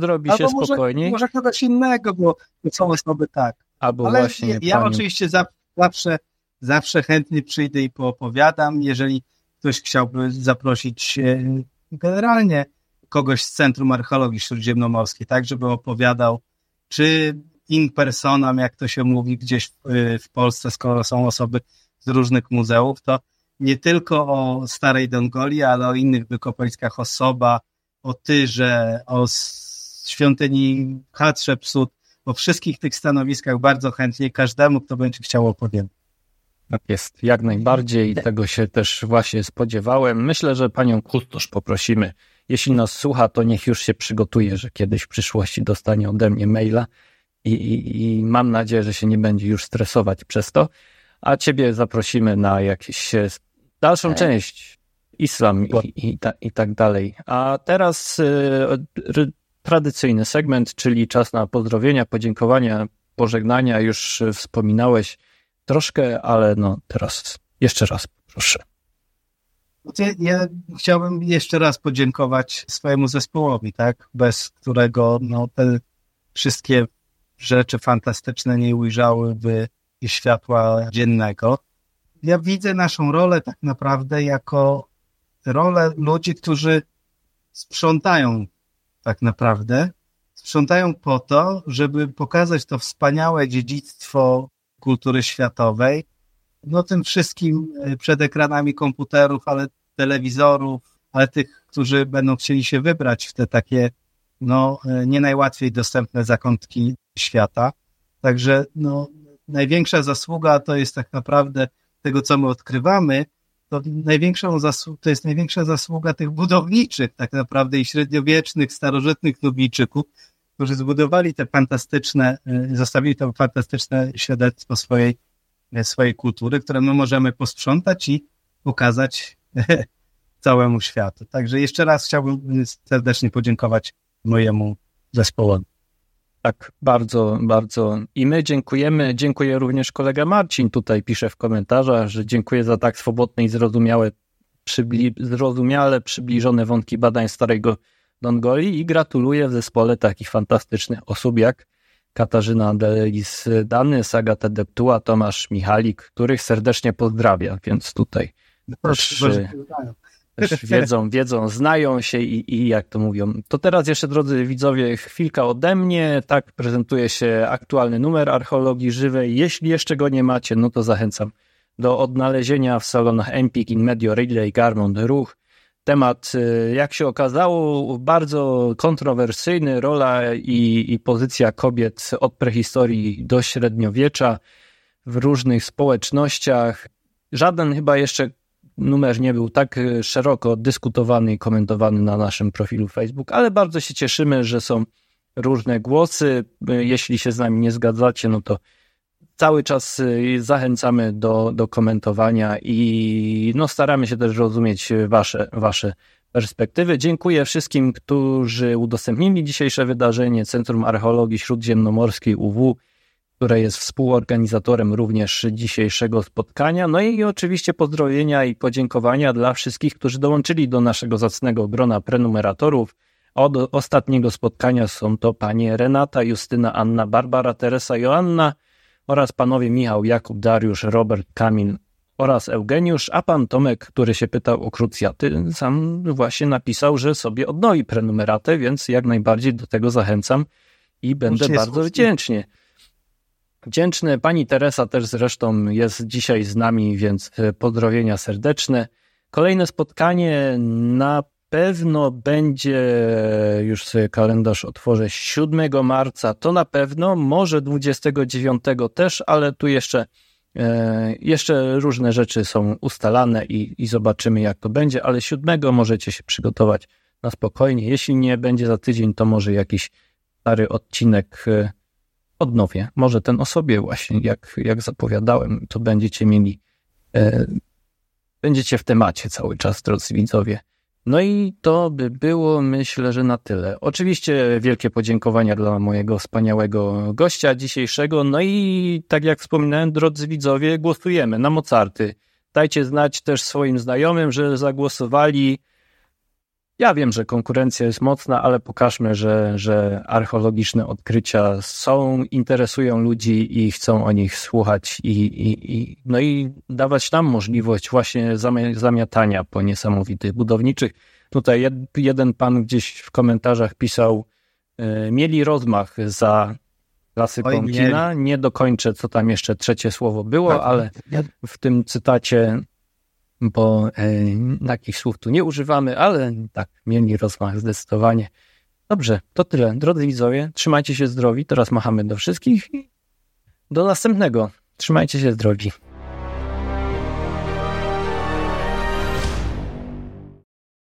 zrobi się może, spokojniej. Może kogoś innego, bo są osoby tak. Albo Ale właśnie. Ja, ja oczywiście za, zawsze zawsze chętnie przyjdę i poopowiadam. Jeżeli ktoś chciałby zaprosić e, generalnie kogoś z Centrum Archeologii Śródziemnomorskiej, tak, żeby opowiadał, czy in personam, jak to się mówi gdzieś w, w Polsce, skoro są osoby z różnych muzeów, to nie tylko o Starej Dongoli, ale o innych wykopaliskach, osoba, o Tyrze, o świątyni Hatshepsut, o wszystkich tych stanowiskach bardzo chętnie każdemu, kto będzie chciał opowiedzieć. Tak jest, jak najbardziej. Tego się też właśnie spodziewałem. Myślę, że panią Kustosz poprosimy. Jeśli nas słucha, to niech już się przygotuje, że kiedyś w przyszłości dostanie ode mnie maila i, i, i mam nadzieję, że się nie będzie już stresować przez to. A ciebie zaprosimy na jakieś dalszą część, islam i, i, ta, i tak dalej. A teraz y, tradycyjny segment, czyli czas na pozdrowienia, podziękowania, pożegnania. Już wspominałeś troszkę, ale no teraz jeszcze raz proszę. Ja, ja chciałbym jeszcze raz podziękować swojemu zespołowi, tak, bez którego no, te wszystkie rzeczy fantastyczne nie ujrzałyby światła dziennego. Ja widzę naszą rolę tak naprawdę jako rolę ludzi, którzy sprzątają tak naprawdę. Sprzątają po to, żeby pokazać to wspaniałe dziedzictwo kultury światowej, no tym wszystkim e, przed ekranami komputerów, ale telewizorów, ale tych, którzy będą chcieli się wybrać w te takie no, e, nie najłatwiej dostępne zakątki świata. Także no, największa zasługa to jest tak naprawdę tego, co my odkrywamy, to, największą to jest największa zasługa tych budowniczych tak naprawdę i średniowiecznych, starożytnych Nubijczyków, którzy zbudowali te fantastyczne, y, zostawili to fantastyczne świadectwo swojej, y, swojej kultury, które my możemy posprzątać i pokazać *laughs* całemu światu. Także jeszcze raz chciałbym serdecznie podziękować mojemu zespołowi. Tak, bardzo, bardzo. I my dziękujemy. Dziękuję również kolega Marcin. Tutaj pisze w komentarzach, że dziękuję za tak swobodne i zrozumiałe, przybli zrozumiale przybliżone wątki badań Starego Dongoli i gratuluję w zespole takich fantastycznych osób jak Katarzyna Delis Dany, Sagata Deptuła, Tomasz Michalik, których serdecznie pozdrawia, więc tutaj Proszę, też, też *laughs* wiedzą, wiedzą, znają się i, i jak to mówią. To teraz jeszcze, drodzy widzowie, chwilka ode mnie. Tak prezentuje się aktualny numer archeologii żywej. Jeśli jeszcze go nie macie, no to zachęcam do odnalezienia w salonach Empik, In Medio, Relay, Garmont, Ruch. Temat, y, jak się okazało, bardzo kontrowersyjny, rola i, i pozycja kobiet od prehistorii do średniowiecza w różnych społecznościach. Żaden chyba jeszcze numer nie był tak y, szeroko dyskutowany i komentowany na naszym profilu Facebook, ale bardzo się cieszymy, że są różne głosy. Y, jeśli się z nami nie zgadzacie, no to cały czas y, zachęcamy do, do komentowania i no staramy się też rozumieć wasze, wasze perspektywy. Dziękuję wszystkim, którzy udostępnili dzisiejsze wydarzenie Centrum Archeologii Śródziemnomorskiej UW które jest współorganizatorem również dzisiejszego spotkania. No i oczywiście pozdrowienia i podziękowania dla wszystkich, którzy dołączyli do naszego zacnego grona prenumeratorów. Od ostatniego spotkania są to panie Renata, Justyna, Anna, Barbara, Teresa, Joanna oraz panowie Michał, Jakub, Dariusz, Robert, Kamil oraz Eugeniusz, a pan Tomek, który się pytał o krucjaty, sam właśnie napisał, że sobie odnowi prenumeratę, więc jak najbardziej do tego zachęcam i będę bardzo wdzięczny. Wdzięczny. Pani Teresa też zresztą jest dzisiaj z nami, więc e, pozdrowienia serdeczne. Kolejne spotkanie na pewno będzie, już sobie kalendarz otworzę, 7 marca, to na pewno, może 29 też, ale tu jeszcze, e, jeszcze różne rzeczy są ustalane i, i zobaczymy jak to będzie, ale 7 możecie się przygotować na spokojnie. Jeśli nie będzie za tydzień, to może jakiś stary odcinek e, odnowię. Może ten o sobie właśnie, jak, jak zapowiadałem, to będziecie mieli, e, będziecie w temacie cały czas, drodzy widzowie. No i to by było, myślę, że na tyle. Oczywiście wielkie podziękowania dla mojego wspaniałego gościa dzisiejszego. No i tak jak wspominałem, drodzy widzowie, głosujemy na Mozarty. Dajcie znać też swoim znajomym, że zagłosowali Ja wiem, że konkurencja jest mocna, ale pokażmy, że, że archeologiczne odkrycia są, interesują ludzi i chcą o nich słuchać i, i, i, no i dawać nam możliwość właśnie zamiatania po niesamowitych budowniczych. Tutaj jed, jeden pan gdzieś w komentarzach pisał, y, mieli rozmach za klasyką Oj, kina. Nie dokończę, co tam jeszcze trzecie słowo było, tak, ale w tym cytacie bo e, takich słów tu nie używamy, ale tak, mieli rozmach zdecydowanie. Dobrze, to tyle. Drodzy widzowie, trzymajcie się zdrowi. Teraz machamy do wszystkich i do następnego. Trzymajcie się zdrowi.